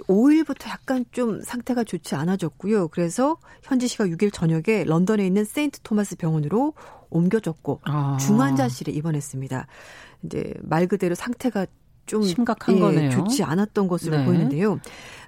5일부터 약간 좀 상태가 좋지 않아졌고요. 그래서 현지 시각 6일 저녁에 런던에 있는 세인트 토마스 병원으로 옮겨졌고 아. 중환자실에 입원했습니다. 이제 말 그대로 상태가 좀 심각한 예, 거네요. 좋지 않았던 것으로 네. 보이는데요.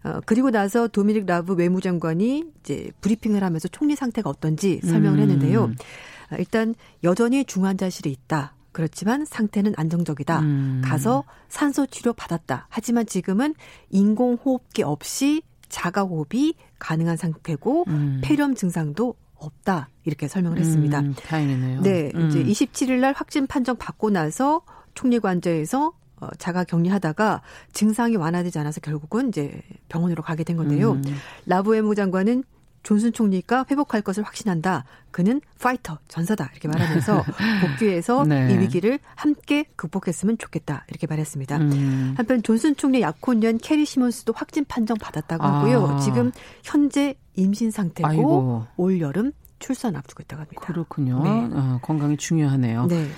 어, 그리고 나서 도미닉 라브 외무장관이 이제 브리핑을 하면서 총리 상태가 어떤지 설명을 음. 했는데요. 어, 일단 여전히 중환자실에 있다. 그렇지만 상태는 안정적이다. 음. 가서 산소 치료 받았다. 하지만 지금은 인공호흡기 없이 자가호흡이 가능한 상태고 음. 폐렴 증상도 없다. 이렇게 설명을 했습니다. 음, 다행이네요. 네. 이제 27일 음. 날 확진 판정 받고 나서 총리관저에서 어, 자가 격리하다가 증상이 완화되지 않아서 결국은 이제 병원으로 가게 된 건데요. 음. 라브 외무 장관은 존슨 총리가 회복할 것을 확신한다. 그는 파이터, 전사다. 이렇게 말하면서 복귀해서 네. 이 위기를 함께 극복했으면 좋겠다. 이렇게 말했습니다. 음. 한편 존슨 총리 약혼녀 캐리 시몬스도 확진 판정 받았다고 하고요. 아. 지금 현재 임신 상태고 아이고. 올 여름 출산 앞두고 있다고 합니다. 그렇군요. 네. 어, 건강이 중요하네요. 네.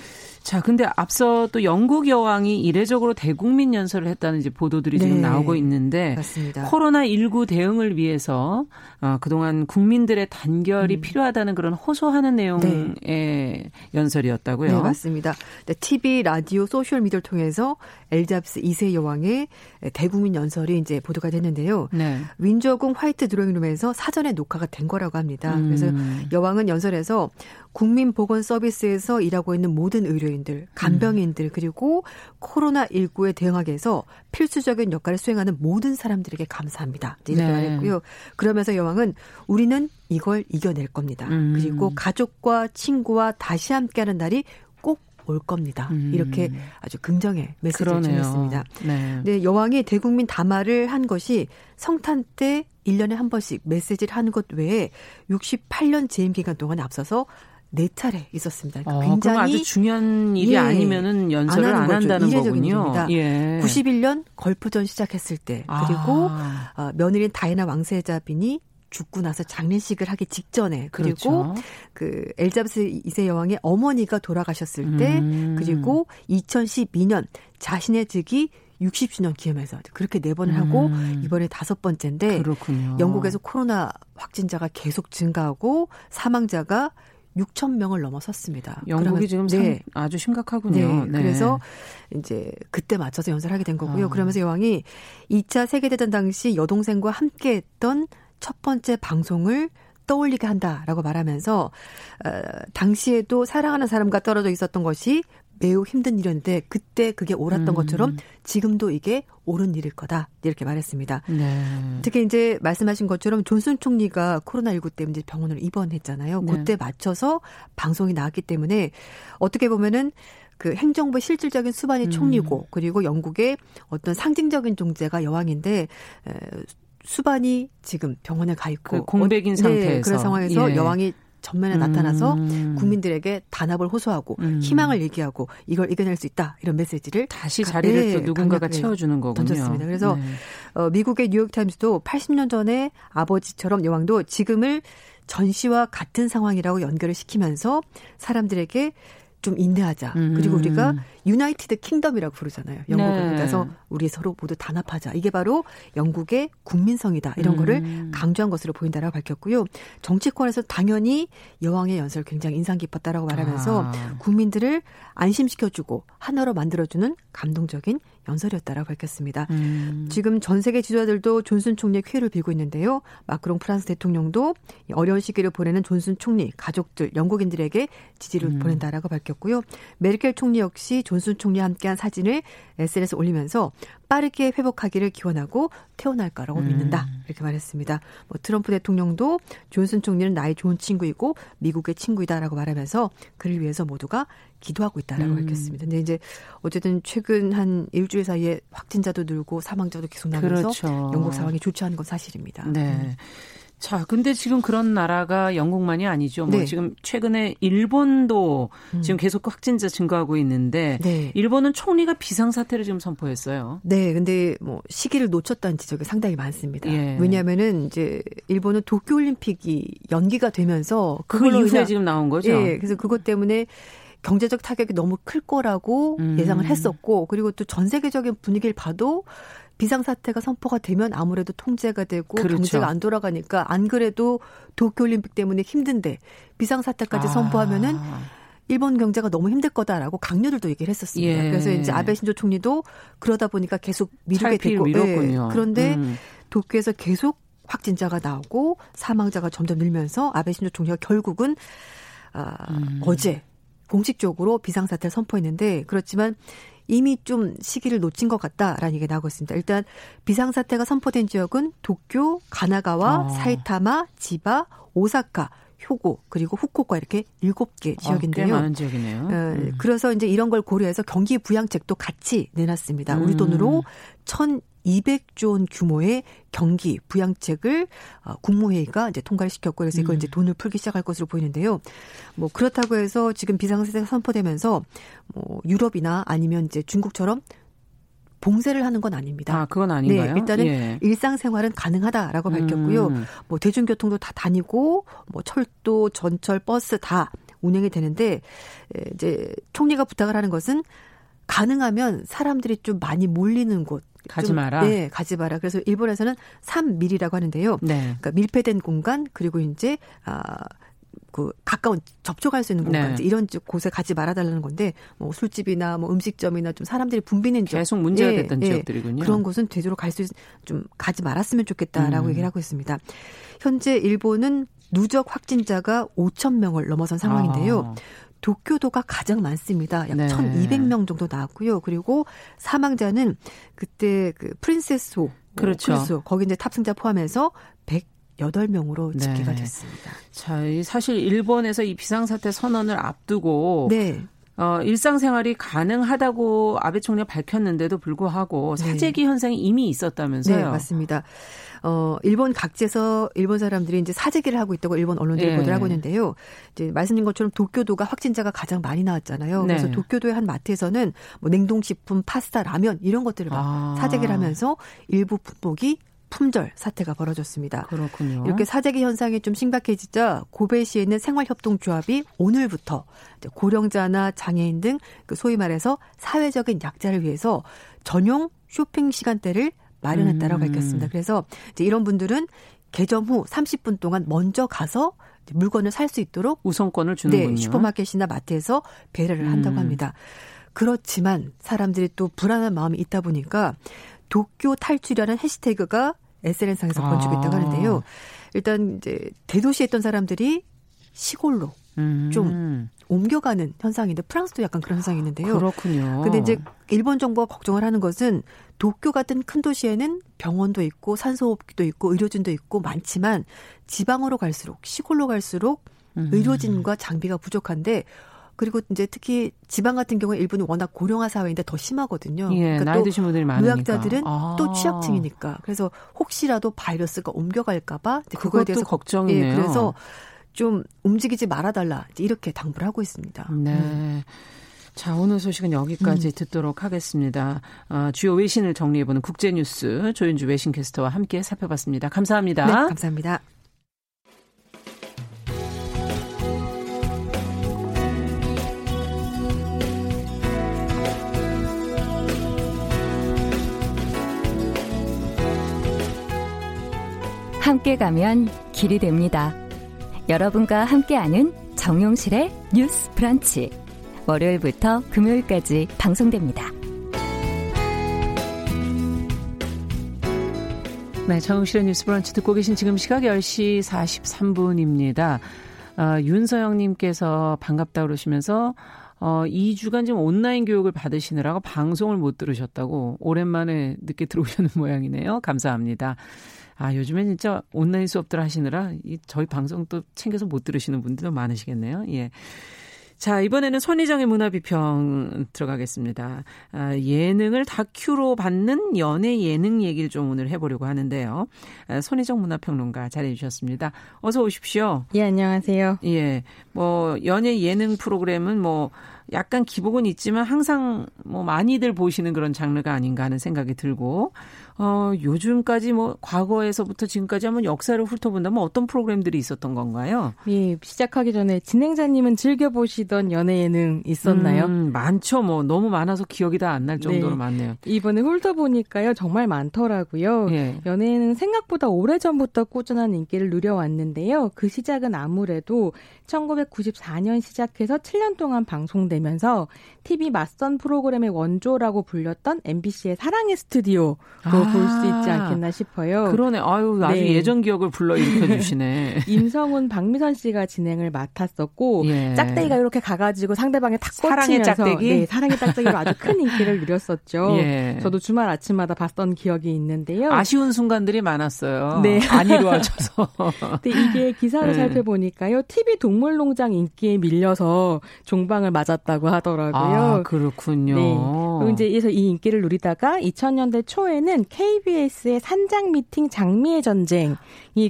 자, 근데 앞서 또 영국 여왕이 이례적으로 대국민 연설을 했다는 이제 보도들이 네. 지금 나오고 있는데 맞습니다. 코로나 19 대응을 위해서 어, 그동안 국민들의 단결이 음. 필요하다는 그런 호소하는 내용의 네. 연설이었다고요. 네, 맞습니다. TV, 라디오, 소셜 미디어를 통해서 엘자베스 2세 여왕의 대국민 연설이 이제 보도가 됐는데요. 네. 윈저궁 화이트 드로잉룸에서 사전에 녹화가 된 거라고 합니다. 음. 그래서 여왕은 연설에서 국민보건 서비스에서 일하고 있는 모든 의료인들, 간병인들 그리고 코로나 19에 대응하기 위해서 필수적인 역할을 수행하는 모든 사람들에게 감사합니다. 이렇게 네. 말했고요. 그러면서 여왕은 우리는 이걸 이겨낼 겁니다. 음. 그리고 가족과 친구와 다시 함께하는 날이 올 겁니다. 음. 이렇게 아주 긍정의 메시지를 전했습니다. 네. 네, 여왕이 대국민 담화를 한 것이 성탄 때 1년에 한 번씩 메시지를 하는 것 외에 68년 재임 기간 동안 앞서서 네 차례 있었습니다. 그러니까 어, 굉장히 아주 중요한 일이 예, 아니면은 연설을 안, 안 한다는 거군요. 예. 91년 걸프전 시작했을 때 그리고 아. 어, 며느리인 다이나 왕세자빈이 죽고 나서 장례식을 하기 직전에 그리고 그렇죠. 그 엘자베스 2세 여왕의 어머니가 돌아가셨을 때 음. 그리고 2012년 자신의 즉위 60주년 기념해서 그렇게 네 번을 하고 음. 이번에 다섯 번째인데 그렇군요. 영국에서 코로나 확진자가 계속 증가하고 사망자가 6천 명을 넘어섰습니다. 영국이 지금 네. 아주 심각하군요. 네. 네. 그래서 이제 그때 맞춰서 연설하게 된 거고요. 아. 그러면서 여왕이 2차 세계대전 당시 여동생과 함께했던 첫 번째 방송을 떠올리게 한다라고 말하면서 어, 당시에도 사랑하는 사람과 떨어져 있었던 것이 매우 힘든 일이었는데 그때 그게 옳았던 음. 것처럼 지금도 이게 옳은 일일 거다 이렇게 말했습니다. 네. 특히 이제 말씀하신 것처럼 존슨 총리가 코로나19 때문에 병원을 입원했잖아요. 네. 그때 맞춰서 방송이 나왔기 때문에 어떻게 보면은 그 행정부의 실질적인 수반이 음. 총리고 그리고 영국의 어떤 상징적인 존재가 여왕인데 수반이 지금 병원에 가 있고 그 공백인 어, 네, 상태에서 네, 그런 상황에서 예. 여왕이 전면에 음. 나타나서 국민들에게 단합을 호소하고 음. 희망을 얘기하고 이걸 이겨낼 수 있다 이런 메시지를 다시 자리를 네, 또 누군가가 채워주는 거군요. 던졌습니다. 그래서 네. 어, 미국의 뉴욕 타임스도 80년 전에 아버지처럼 여왕도 지금을 전시와 같은 상황이라고 연결을 시키면서 사람들에게 좀 인내하자. 음. 그리고 우리가 유나이티드 킹덤이라고 부르잖아요. 영국을. 네. 그래서 우리 서로 모두 단합하자. 이게 바로 영국의 국민성이다. 이런 음. 거를 강조한 것으로 보인다라고 밝혔고요. 정치권에서 당연히 여왕의 연설 굉장히 인상 깊었다라고 말하면서 아. 국민들을 안심시켜주고 하나로 만들어주는 감동적인 연설이었다라고 밝혔습니다. 음. 지금 전 세계 지도자들도 존슨 총리의 쾌를 빌고 있는데요. 마크롱 프랑스 대통령도 어려운 시기를 보내는 존슨 총리, 가족들, 영국인들에게 지지를 음. 보낸다라고 밝혔고요. 메르켈 총리 역시 존슨 총리와 함께한 사진을 SNS에 올리면서 빠르게 회복하기를 기원하고 태어날 거라고 음. 믿는다. 이렇게 말했습니다. 뭐 트럼프 대통령도 존슨 총리는 나의 좋은 친구이고 미국의 친구이다라고 말하면서 그를 위해서 모두가 기도하고 있다라고 음. 밝혔습니다. 근데 이제 어쨌든 최근 한 일주일 사이에 확진자도 늘고 사망자도 계속 나면서 그렇죠. 영국 상황이 좋지 않은 건 사실입니다. 네. 음. 자, 근데 지금 그런 나라가 영국만이 아니죠. 뭐 네. 지금 최근에 일본도 음. 지금 계속 확진자 증가하고 있는데 네. 일본은 총리가 비상사태를 지금 선포했어요. 네, 근데 뭐 시기를 놓쳤다는 지적이 상당히 많습니다. 예. 왜냐하면은 이제 일본은 도쿄 올림픽이 연기가 되면서 그 이후에 지금 나온 거죠. 예, 그래서 그것 때문에 경제적 타격이 너무 클 거라고 음. 예상을 했었고 그리고 또 전 세계적인 분위기를 봐도 비상사태가 선포가 되면 아무래도 통제가 되고 그렇죠. 경제가 안 돌아가니까 안 그래도 도쿄올림픽 때문에 힘든데 비상사태까지 아. 선포하면은 일본 경제가 너무 힘들 거다라고 강요들도 얘기를 했었습니다. 예. 그래서 이제 아베 신조 총리도 그러다 보니까 계속 미루게 됐고 네. 그런데 음. 도쿄에서 계속 확진자가 나오고 사망자가 점점 늘면서 아베 신조 총리가 결국은 아, 음. 어제 공식적으로 비상사태를 선포했는데 그렇지만 이미 좀 시기를 놓친 것 같다라는 얘기가 나오고 있습니다. 일단 비상사태가 선포된 지역은 도쿄, 가나가와, 어. 사이타마, 지바, 오사카, 효고 그리고 후쿠오카 이렇게 일곱 개 아, 지역인데요. 어, 꽤 많은 지역이네요. 어, 음. 그래서 이제 이런 걸 고려해서 경기 부양책도 같이 내놨습니다. 우리 음. 돈으로 1,200조 원 규모의 경기 부양책을 어, 국무회의가 이제 통과를 시켰고 그래서 이걸 음. 이제 돈을 풀기 시작할 것으로 보이는데요. 뭐 그렇다고 해서 지금 비상사태가 선포되면서 뭐 유럽이나 아니면 이제 중국처럼 봉쇄를 하는 건 아닙니다. 아, 그건 아닌가요? 네, 일단은 예. 일상생활은 가능하다라고 밝혔고요. 음. 뭐 대중교통도 다 다니고 뭐 철도, 전철, 버스 다 운행이 되는데 이제 총리가 부탁을 하는 것은 가능하면 사람들이 좀 많이 몰리는 곳 가지 마라. 네, 가지 마라. 그래서 일본에서는 3밀이라고 하는데요. 네. 그러니까 밀폐된 공간 그리고 이제 아. 그 가까운 접촉할 수 있는 공간 네. 이런 곳에 가지 말아달라는 건데 뭐 술집이나 뭐 음식점이나 좀 사람들이 붐비는 지역 계속 문제가 예, 됐던 예, 지역들이군요. 그런 곳은 되도록 갈 수 좀 가지 말았으면 좋겠다라고 음. 얘기를 하고 있습니다. 현재 일본은 누적 확진자가 5천 명을 넘어선 상황인데요. 아. 도쿄도가 가장 많습니다. 약 네. 1,200명 정도 나왔고요. 그리고 사망자는 그때 그 프린세스 호 그렇죠. 크루즈 거기 이제 탑승자 포함해서 108명으로 집계가 네. 됐습니다. 자, 사실 일본에서 이 비상사태 선언을 앞두고 네. 어, 일상생활이 가능하다고 아베 총리가 밝혔는데도 불구하고 네. 사재기 현상이 이미 있었다면서요? 네, 맞습니다. 어, 일본 각지에서 일본 사람들이 이제 사재기를 하고 있다고 일본 언론들이 네. 보도를 하고 있는데요. 이제 말씀드린 것처럼 도쿄도가 확진자가 가장 많이 나왔잖아요. 네. 그래서 도쿄도의 한 마트에서는 뭐 냉동식품, 파스타, 라면 이런 것들을 막 아. 사재기를 하면서 일부 품목이 품절 사태가 벌어졌습니다. 그렇군요. 이렇게 사재기 현상이 좀 심각해지자 고베시에 있는 생활협동조합이 오늘부터 고령자나 장애인 등그 소위 말해서 사회적인 약자를 위해서 전용 쇼핑 시간대를 마련했다라고 음. 밝혔습니다. 그래서 이런 분들은 개점 후 30분 동안 먼저 가서 물건을 살 수 있도록 우선권을 주는군요. 네, 슈퍼마켓이나 마트에서 배려를 한다고 음. 합니다. 그렇지만 사람들이 또 불안한 마음이 있다 보니까 도쿄 탈출이라는 해시태그가 SNS상에서 번지고 있다고 아. 하는데요. 일단 이제 대도시에 있던 사람들이 시골로 음. 좀 옮겨가는 현상인데 프랑스도 약간 그런 현상이 있는데요. 그렇군요. 근데 이제 일본 정부가 걱정을 하는 것은 도쿄 같은 큰 도시에는 병원도 있고 산소호흡기도 있고 의료진도 있고 많지만 지방으로 갈수록 시골로 갈수록 음. 의료진과 장비가 부족한데 그리고 이제 특히 지방 같은 경우에 일본이 워낙 고령화 사회인데 더 심하거든요. 예, 그러니까 나이 드신 분들이 많으니까. 노약자들은 아. 또 취약층이니까. 그래서 혹시라도 바이러스가 옮겨갈까봐 그거에 대해서 걱정이네요. 예, 그래서 좀 움직이지 말아달라 이렇게 당부를 하고 있습니다. 네. 음. 자, 오늘 소식은 여기까지 음. 듣도록 하겠습니다. 어, 주요 외신을 정리해보는 국제뉴스 조윤주 외신캐스터와 함께 살펴봤습니다. 감사합니다. 네, 감사합니다. 함께 가면 길이 됩니다. 여러분과 함께하는 정용실의 뉴스 브런치. 월요일부터 금요일까지 방송됩니다. 네, 정용실의 뉴스 브런치 듣고 계신 지금 시각 10시 43분입니다. 어, 윤서영님께서 반갑다 그러시면서 어, 2주간 지금 온라인 교육을 받으시느라고 방송을 못 들으셨다고 오랜만에 늦게 들어오시는 모양이네요. 감사합니다. 아, 요즘엔 진짜 온라인 수업들 하시느라 이 저희 방송 또 챙겨서 못 들으시는 분들도 많으시겠네요. 예. 자, 이번에는 손희정의 문화비평 들어가겠습니다. 아, 예능을 다큐로 받는 연예 예능 얘기를 좀 오늘 해보려고 하는데요. 아, 손희정 문화평론가 잘해주셨습니다. 어서 오십시오. 예, 안녕하세요. 예, 뭐, 연예 예능 프로그램은 뭐, 약간 기복은 있지만 항상 뭐 많이들 보시는 그런 장르가 아닌가 하는 생각이 들고 어 요즘까지 뭐 과거에서부터 지금까지 한번 역사를 훑어본다면 어떤 프로그램들이 있었던 건가요? 예, 시작하기 전에 진행자님은 즐겨 보시던 연예 예능 있었나요? 음, 많죠. 뭐 너무 많아서 기억이 다 안 날 정도로 네. 많네요. 이번에 훑어보니까요 정말 많더라고요. 예. 연예 예능 생각보다 오래 전부터 꾸준한 인기를 누려왔는데요. 그 시작은 아무래도 1994년 시작해서 7년 동안 방송되면서 TV 맞선 프로그램의 원조라고 불렸던 MBC의 사랑의 스튜디오로 아, 볼수 있지 않겠나 싶어요. 그러네. 아유, 아주 네. 예전 기억을 불러일으켜 주시네. 임성훈, 박미선 씨가 진행을 맡았었고 예. 짝대기가 이렇게 가가지고 상대방의 탁 사랑의 짝대기? 네, 사랑의 짝대기로 아주 큰 인기를 누렸었죠. 예. 저도 주말 아침마다 봤던 기억이 있는데요. 아쉬운 순간들이 많았어요. 네. 안 이루어져서. 근데 이게 기사를 네. 살펴보니까요. TV 동 동물농장 인기에 밀려서 종방을 맞았다고 하더라고요. 아, 그렇군요. 네. 그리고 이제 그래서 이 인기를 누리다가 2000년대 초에는 KBS의 산장 미팅 장미의 전쟁이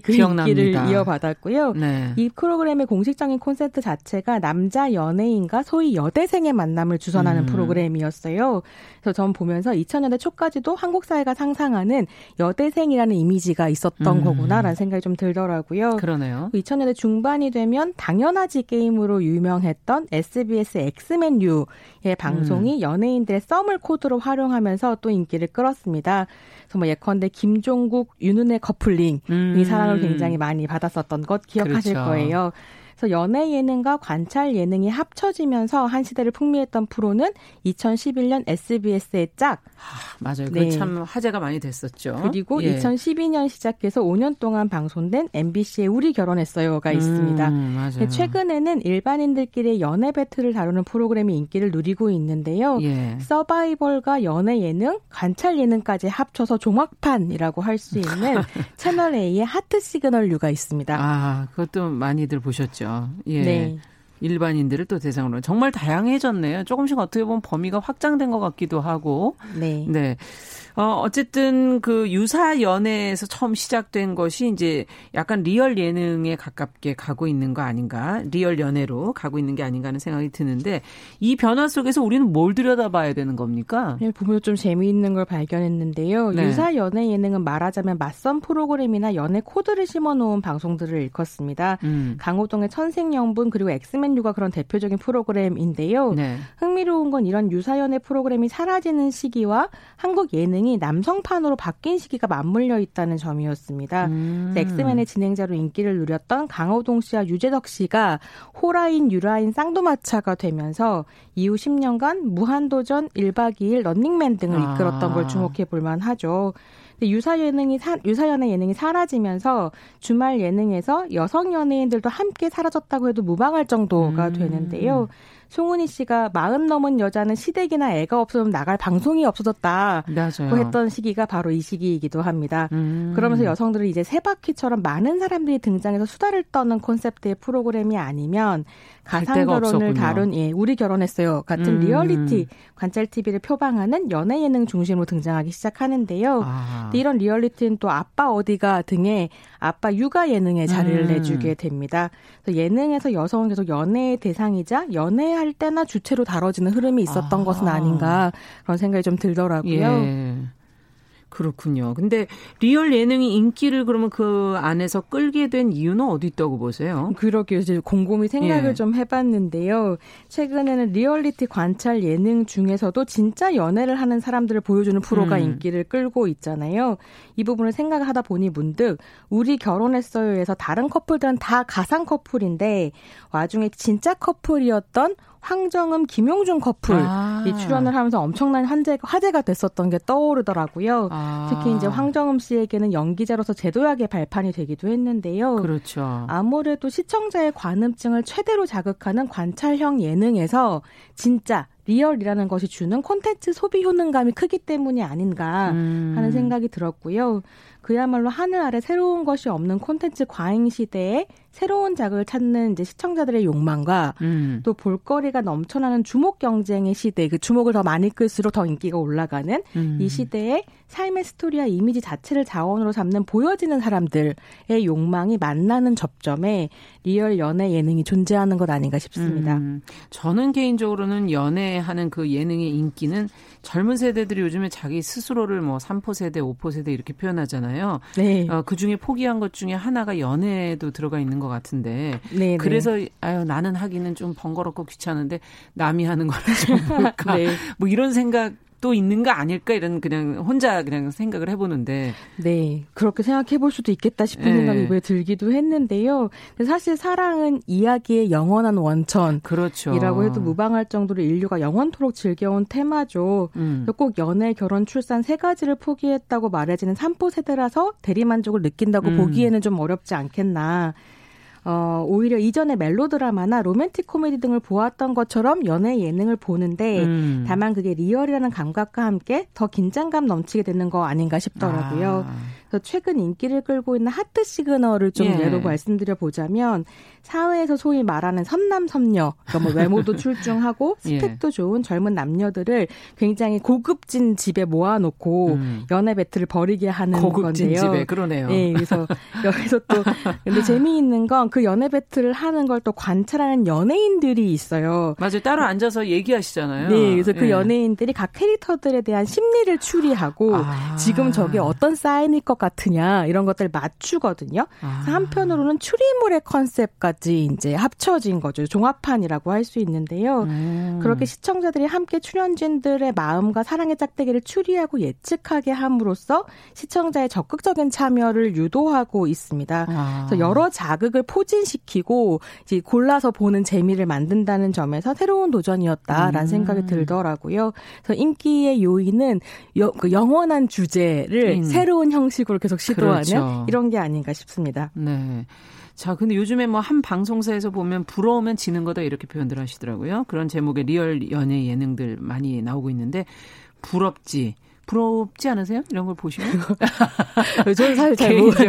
그 기억납니다. 인기를 이어받았고요. 네. 이 프로그램의 공식적인 콘셉트 자체가 남자 연예인과 소위 여대생의 만남을 주선하는 음. 프로그램이었어요. 그래서 전 보면서 2000년대 초까지도 한국 사회가 상상하는 여대생이라는 이미지가 있었던 음. 거구나라는 생각이 좀 들더라고요. 그러네요. 2000년대 중반이 되면 당연하지 게임으로 유명했던 SBS 엑스맨 류의 방송이 음. 연예인들의 썸을 코드로 활용하면서 또 인기를 끌었습니다. 그래서 뭐 예컨대 김종국, 윤은혜 커플링 음. 이 사랑을 굉장히 많이 받았었던 것 기억하실 그렇죠. 거예요. 그래서 연애 예능과 관찰 예능이 합쳐지면서 한 시대를 풍미했던 프로는 2011년 SBS의 짝. 아, 맞아요. 네. 그참 화제가 많이 됐었죠. 그리고 예. 2012년 시작해서 5년 동안 방송된 MBC의 우리 결혼했어요가 있습니다. 음, 맞아요. 최근에는 일반인들끼리 연애 배틀을 다루는 프로그램이 인기를 누리고 있는데요. 예. 서바이벌과 연애 예능, 관찰 예능까지 합쳐서 종합판이라고 할 수 있는 채널 A의 하트 시그널류가 있습니다. 아, 그것도 많이들 보셨죠. 거죠. 예. 네. 일반인들을 또 대상으로 정말 다양해졌네요. 조금씩 어떻게 보면 범위가 확장된 것 같기도 하고. 네. 네. 어, 어쨌든 그 유사 연애에서 처음 시작된 것이 이제 약간 리얼 예능에 가깝게 가고 있는 거 아닌가. 리얼 연애로 가고 있는 게 아닌가 하는 생각이 드는데 이 변화 속에서 우리는 뭘 들여다봐야 되는 겁니까? 네, 보면 좀 재미있는 걸 발견했는데요. 네. 유사 연애 예능은 말하자면 맞선 프로그램이나 연애 코드를 심어놓은 방송들을 일컫습니다. 음. 강호동의 천생연분 그리고 엑스맨 류가 그런 대표적인 프로그램인데요. 네. 흥미로운 건 이런 유사 연애 프로그램이 사라지는 시기와 한국 예능이 진행이 남성판으로 바뀐 시기가 맞물려 있다는 점이었습니다. 음. 엑스맨의 진행자로 인기를 누렸던 강호동 씨와 유재석 씨가 호라인, 유라인, 쌍두마차가 되면서 이후 10년간 무한도전, 1박 2일, 런닝맨 등을 아. 이끌었던 걸 주목해 볼 만 하죠. 유사 예능이 사, 유사 연애 예능이 사라지면서 주말 예능에서 여성 연예인들도 함께 사라졌다고 해도 무방할 정도가 음. 되는데요. 송은이 씨가 마흔 넘은 여자는 시댁이나 애가 없으면 나갈 방송이 없어졌다고 했던 시기가 바로 이 시기이기도 합니다. 음. 그러면서 여성들은 이제 세 바퀴처럼 많은 사람들이 등장해서 수다를 떠는 콘셉트의 프로그램이 아니면 가상 결혼을 다룬 예, 우리 결혼했어요 같은 음. 리얼리티 관찰 TV를 표방하는 연애 예능 중심으로 등장하기 시작하는데요. 아. 이런 리얼리티는 또 아빠 어디가 등의 아빠 육아 예능에 자리를 음. 내주게 됩니다. 그래서 예능에서 여성은 계속 연애의 대상이자 연애할 때나 주체로 다뤄지는 흐름이 있었던 아. 것은 아닌가 그런 생각이 좀 들더라고요. 예. 그렇군요. 근데 리얼 예능이 인기를 그러면 그 안에서 끌게 된 이유는 어디 있다고 보세요? 그러게요. 이제 곰곰이 생각을 예. 좀 해봤는데요. 최근에는 리얼리티 관찰 예능 중에서도 진짜 연애를 하는 사람들을 보여주는 프로가 음. 인기를 끌고 있잖아요. 이 부분을 생각을 하다 보니 문득 우리 결혼했어요에서 다른 커플들은 다 가상 커플인데 와중에 진짜 커플이었던 황정음, 김용준 커플이 아. 출연을 하면서 엄청난 환제, 화제가 됐었던 게 떠오르더라고요. 아. 특히 이제 황정음 씨에게는 연기자로서 재도약의 발판이 되기도 했는데요. 그렇죠. 아무래도 시청자의 관음증을 최대로 자극하는 관찰형 예능에서 진짜 리얼이라는 것이 주는 콘텐츠 소비 효능감이 크기 때문이 아닌가 음. 하는 생각이 들었고요. 그야말로 하늘 아래 새로운 것이 없는 콘텐츠 과잉 시대에 새로운 자극을 찾는 이제 시청자들의 욕망과 음. 또 볼거리가 넘쳐나는 주목 경쟁의 시대, 그 주목을 더 많이 끌수록 더 인기가 올라가는 음. 이 시대에 삶의 스토리와 이미지 자체를 자원으로 삼는 보여지는 사람들의 욕망이 만나는 접점에 리얼 연애 예능이 존재하는 것 아닌가 싶습니다. 음, 저는 개인적으로는 연애하는 그 예능의 인기는 젊은 세대들이 요즘에 자기 스스로를 뭐 3포 세대, 5포 세대 이렇게 표현하잖아요. 네. 어, 그 중에 포기한 것 중에 하나가 연애도 들어가 있는 것 같은데. 네, 네. 그래서 아유 나는 하기는 좀 번거롭고 귀찮은데 남이 하는 거는 좀 볼까. 네. 뭐 이런 생각 또 있는 거 아닐까 이런 그냥 혼자 그냥 생각을 해보는데 네 그렇게 생각해 볼 수도 있겠다 싶은 네. 생각이 왜 들기도 했는데요. 사실 사랑은 이야기의 영원한 원천이라고 그렇죠. 해도 무방할 정도로 인류가 영원토록 즐겨온 테마죠. 음. 꼭 연애, 결혼, 출산 세 가지를 포기했다고 말해지는 삼포 세대라서 대리만족을 느낀다고 음. 보기에는 좀 어렵지 않겠나. 어, 오히려 이전에 멜로드라마나 로맨틱 코미디 등을 보았던 것처럼 연애 예능을 보는데 음. 다만 그게 리얼이라는 감각과 함께 더 긴장감 넘치게 되는 거 아닌가 싶더라고요. 아. 그래서 최근 인기를 끌고 있는 하트 시그널을 좀 예. 예로 말씀드려 보자면 사회에서 소위 말하는 선남선녀, 그러니까 뭐 외모도 출중하고 예. 스펙도 예. 좋은 젊은 남녀들을 굉장히 고급진 집에 모아놓고 음. 연애 배틀을 벌이게 하는 고급진 건데요. 집에 그러네요. 네, 그래서 여기서 또 근데 재미있는 건 그 연애 배틀을 하는 걸 또 관찰하는 연예인들이 있어요. 맞아요. 따로 앉아서 얘기하시잖아요. 네, 그래서 그 예. 그 연예인들이 각 캐릭터들에 대한 심리를 추리하고 아. 지금 저게 어떤 사인일 것 같으냐 이런 것들 맞추거든요. 아. 한편으로는 추리물의 컨셉까지 이제 합쳐진 거죠. 종합판이라고 할 수 있는데요. 음. 그렇게 시청자들이 함께 출연진들의 마음과 사랑의 짝대기를 추리하고 예측하게 함으로써 시청자의 적극적인 참여를 유도하고 있습니다. 아. 그래서 여러 자극을 포진시키고 이제 골라서 보는 재미를 만든다는 점에서 새로운 도전이었다라는 음. 생각이 들더라고요. 그래서 인기의 요인은 여, 그 영원한 주제를 음. 새로운 형식 식으로 계속 시도하는 그렇죠. 이런 게 아닌가 싶습니다. 네. 자, 근데 요즘에 뭐 한 방송사에서 보면 부러우면 지는 거다 이렇게 표현들 하시더라고요. 그런 제목의 리얼 연애 예능들 많이 나오고 있는데 부럽지. 부럽지 않으세요? 이런 걸 보시면? 저는 사실 잘 모르죠.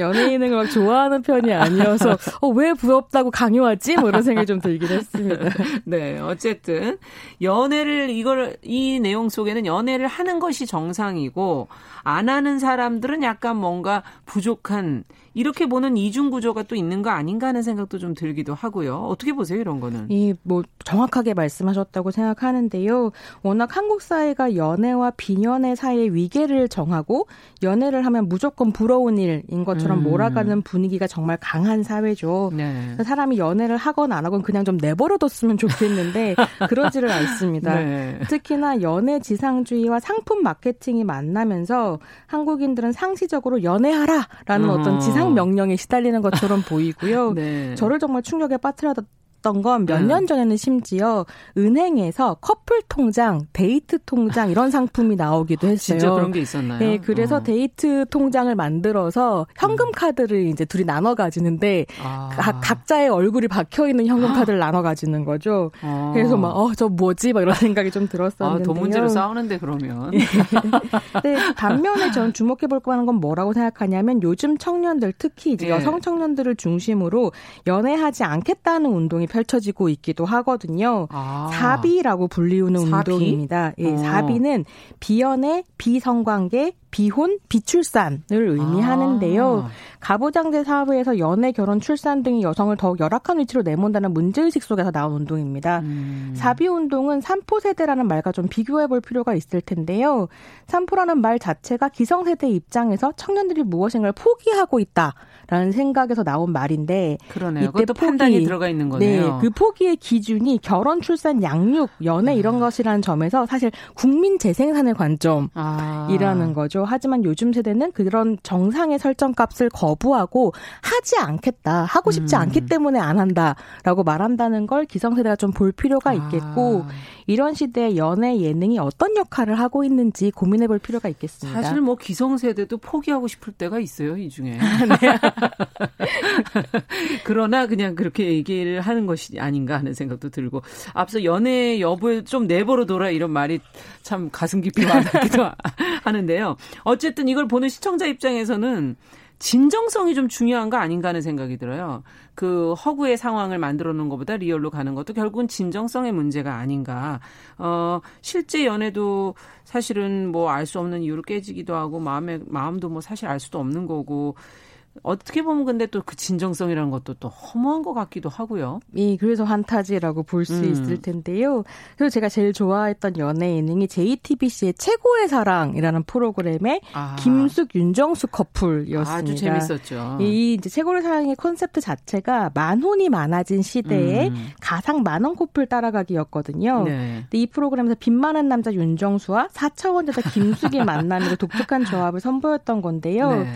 연예인을 막 좋아하는 편이 아니어서 어, 왜 부럽다고 강요하지? 뭐 이런 생각이 좀 들긴 했습니다. 네, 어쨌든 연애를 이걸 이 내용 속에는 연애를 하는 것이 정상이고 안 하는 사람들은 약간 뭔가 부족한 이렇게 보는 이중 구조가 또 있는 거 아닌가 하는 생각도 좀 들기도 하고요. 어떻게 보세요, 이런 거는? 이 뭐 정확하게 말씀하셨다고 생각하는데요. 워낙 한국 사회가 연애와 비 연애 사이의 위계를 정하고 연애를 하면 무조건 부러운 일인 것처럼 음. 몰아가는 분위기가 정말 강한 사회죠. 네. 사람이 연애를 하건 안 하건 그냥 좀 내버려뒀으면 좋겠는데 그러지를 않습니다. 네. 특히나 연애 지상주의와 상품 마케팅이 만나면서 한국인들은 상시적으로 연애하라라는 어. 어떤 지상 명령에 시달리는 것처럼 보이고요. 네. 저를 정말 충격에 빠뜨렸던 있었던 건 몇년 음. 전에는 심지어 은행에서 커플 통장, 데이트 통장 이런 상품이 나오기도 했어요. 진짜 그런 게 있었나요? 네, 그래서 어. 데이트 통장을 만들어서 현금 음. 카드를 이제 둘이 나눠 가지는데 아. 각자의 얼굴이 박혀 있는 현금 아. 카드를 나눠 가지는 거죠. 아. 그래서 막 어 저 뭐지? 막 이런 생각이 좀 들었었는데요. 아, 돈 문제로 싸우는데 그러면. 네, 반면에 전 주목해 볼 만한 건 뭐라고 생각하냐면 요즘 청년들 특히 이제 예. 여성 청년들을 중심으로 연애하지 않겠다는 운동이 펼쳐지고 있기도 하거든요. 아. 사비라고 불리우는 사비? 운동입니다. 예, 어. 사비는 비연애, 비성관계, 비혼, 비출산을 의미하는데요. 아. 가부장제 사회에서 연애, 결혼, 출산 등의 여성을 더욱 열악한 위치로 내몬다는 문제의식 속에서 나온 운동입니다. 음. 사비 운동은 삼포 세대라는 말과 좀 비교해 볼 필요가 있을 텐데요. 삼포라는 말 자체가 기성 세대 입장에서 청년들이 무엇인가를 포기하고 있다라는 생각에서 나온 말인데 그러네요. 이때 포기, 판단이 들어가 있는 거네요. 네, 그 포기의 기준이 결혼, 출산, 양육, 연애 이런 아. 것이라는 점에서 사실 국민 재생산의 관점이라는 아. 거죠. 하지만 요즘 세대는 그런 정상의 설정값을 거부하고 하지 않겠다. 하고 싶지 음. 않기 때문에 안 한다라고 말한다는 걸 기성세대가 좀 볼 필요가 아. 있겠고 아. 이런 시대에 연애 예능이 어떤 역할을 하고 있는지 고민해 볼 필요가 있겠습니다. 사실 뭐 기성세대도 포기하고 싶을 때가 있어요, 이 중에. 네. 그러나 그냥 그렇게 얘기를 하는 것이 아닌가 하는 생각도 들고 앞서 연애 여부에 좀 내버려 둬라 이런 말이 참 가슴 깊이 와닿기도 하는데요. 어쨌든 이걸 보는 시청자 입장에서는 진정성이 좀 중요한 거 아닌가 하는 생각이 들어요. 그 허구의 상황을 만들어 놓은 것보다 리얼로 가는 것도 결국은 진정성의 문제가 아닌가. 어, 실제 연애도 사실은 뭐 알 수 없는 이유로 깨지기도 하고 마음에 마음도 뭐 사실 알 수도 없는 거고 어떻게 보면 근데 또 그 진정성이라는 것도 또 허무한 것 같기도 하고요. 예, 그래서 환타지라고 볼수 음. 있을 텐데요. 그리고 제가 제일 좋아했던 연애 예능이 JTBC의 최고의 사랑이라는 프로그램의 아. 김숙 윤정수 커플이었습니다. 아주 재밌었죠. 이 이제 최고의 사랑의 콘셉트 자체가 만혼이 많아진 시대에 음. 가상 만원 커플 따라가기였거든요. 네. 근데 이 프로그램에서 빚 많은 남자 윤정수와 4차원 여자 김숙의 만남으로 독특한 조합을 선보였던 건데요. 네.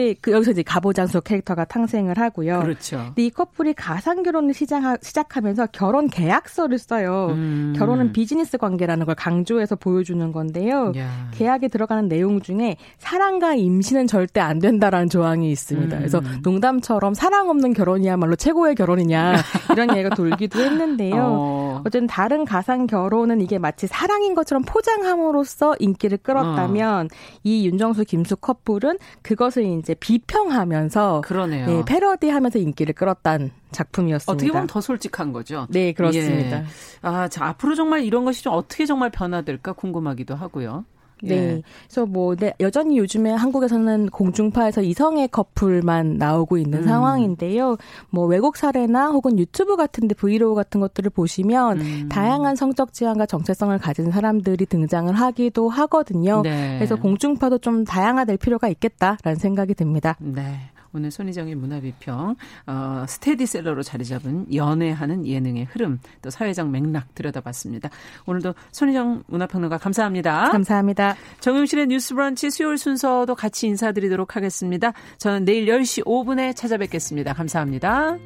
네, 그 여기서 이제 가보장소 캐릭터가 탄생을 하고요. 그렇죠. 근데 이 커플이 가상 결혼을 시작하, 시작하면서 결혼 계약서를 써요. 음. 결혼은 비즈니스 관계라는 걸 강조해서 보여주는 건데요. 야. 계약에 들어가는 내용 중에 사랑과 임신은 절대 안 된다라는 조항이 있습니다. 음. 그래서 농담처럼 사랑 없는 결혼이야말로 최고의 결혼이냐 이런 얘기가 돌기도 했는데요. 어. 어 쨌든 다른 가상 결혼은 이게 마치 사랑인 것처럼 포장함으로써 인기를 끌었다면 어. 이 윤정수 김수 커플은 그것을 이제 비평하면서 그러네요. 네, 패러디하면서 인기를 끌었던 작품이었습니다. 어떻게 보면 더 솔직한 거죠. 네, 그렇습니다. 예. 아, 자, 앞으로 정말 이런 것이 좀 어떻게 정말 변화될까 궁금하기도 하고요. 네. 예. 그래서 뭐 네, 여전히 요즘에 한국에서는 공중파에서 이성의 커플만 나오고 있는 음. 상황인데요. 뭐 외국 사례나 혹은 유튜브 같은데 브이로그 같은 것들을 보시면 음. 다양한 성적 지향과 정체성을 가진 사람들이 등장을 하기도 하거든요. 네. 그래서 공중파도 좀 다양화될 필요가 있겠다라는 생각이 듭니다. 네. 오늘 손희정의 문화비평 어, 스테디셀러로 자리 잡은 연애하는 예능의 흐름 또 사회적 맥락 들여다봤습니다. 오늘도 손희정 문화평론가 감사합니다. 감사합니다. 정용실의 뉴스브런치 수요일 순서도 같이 인사드리도록 하겠습니다. 저는 내일 10시 5분에 찾아뵙겠습니다. 감사합니다.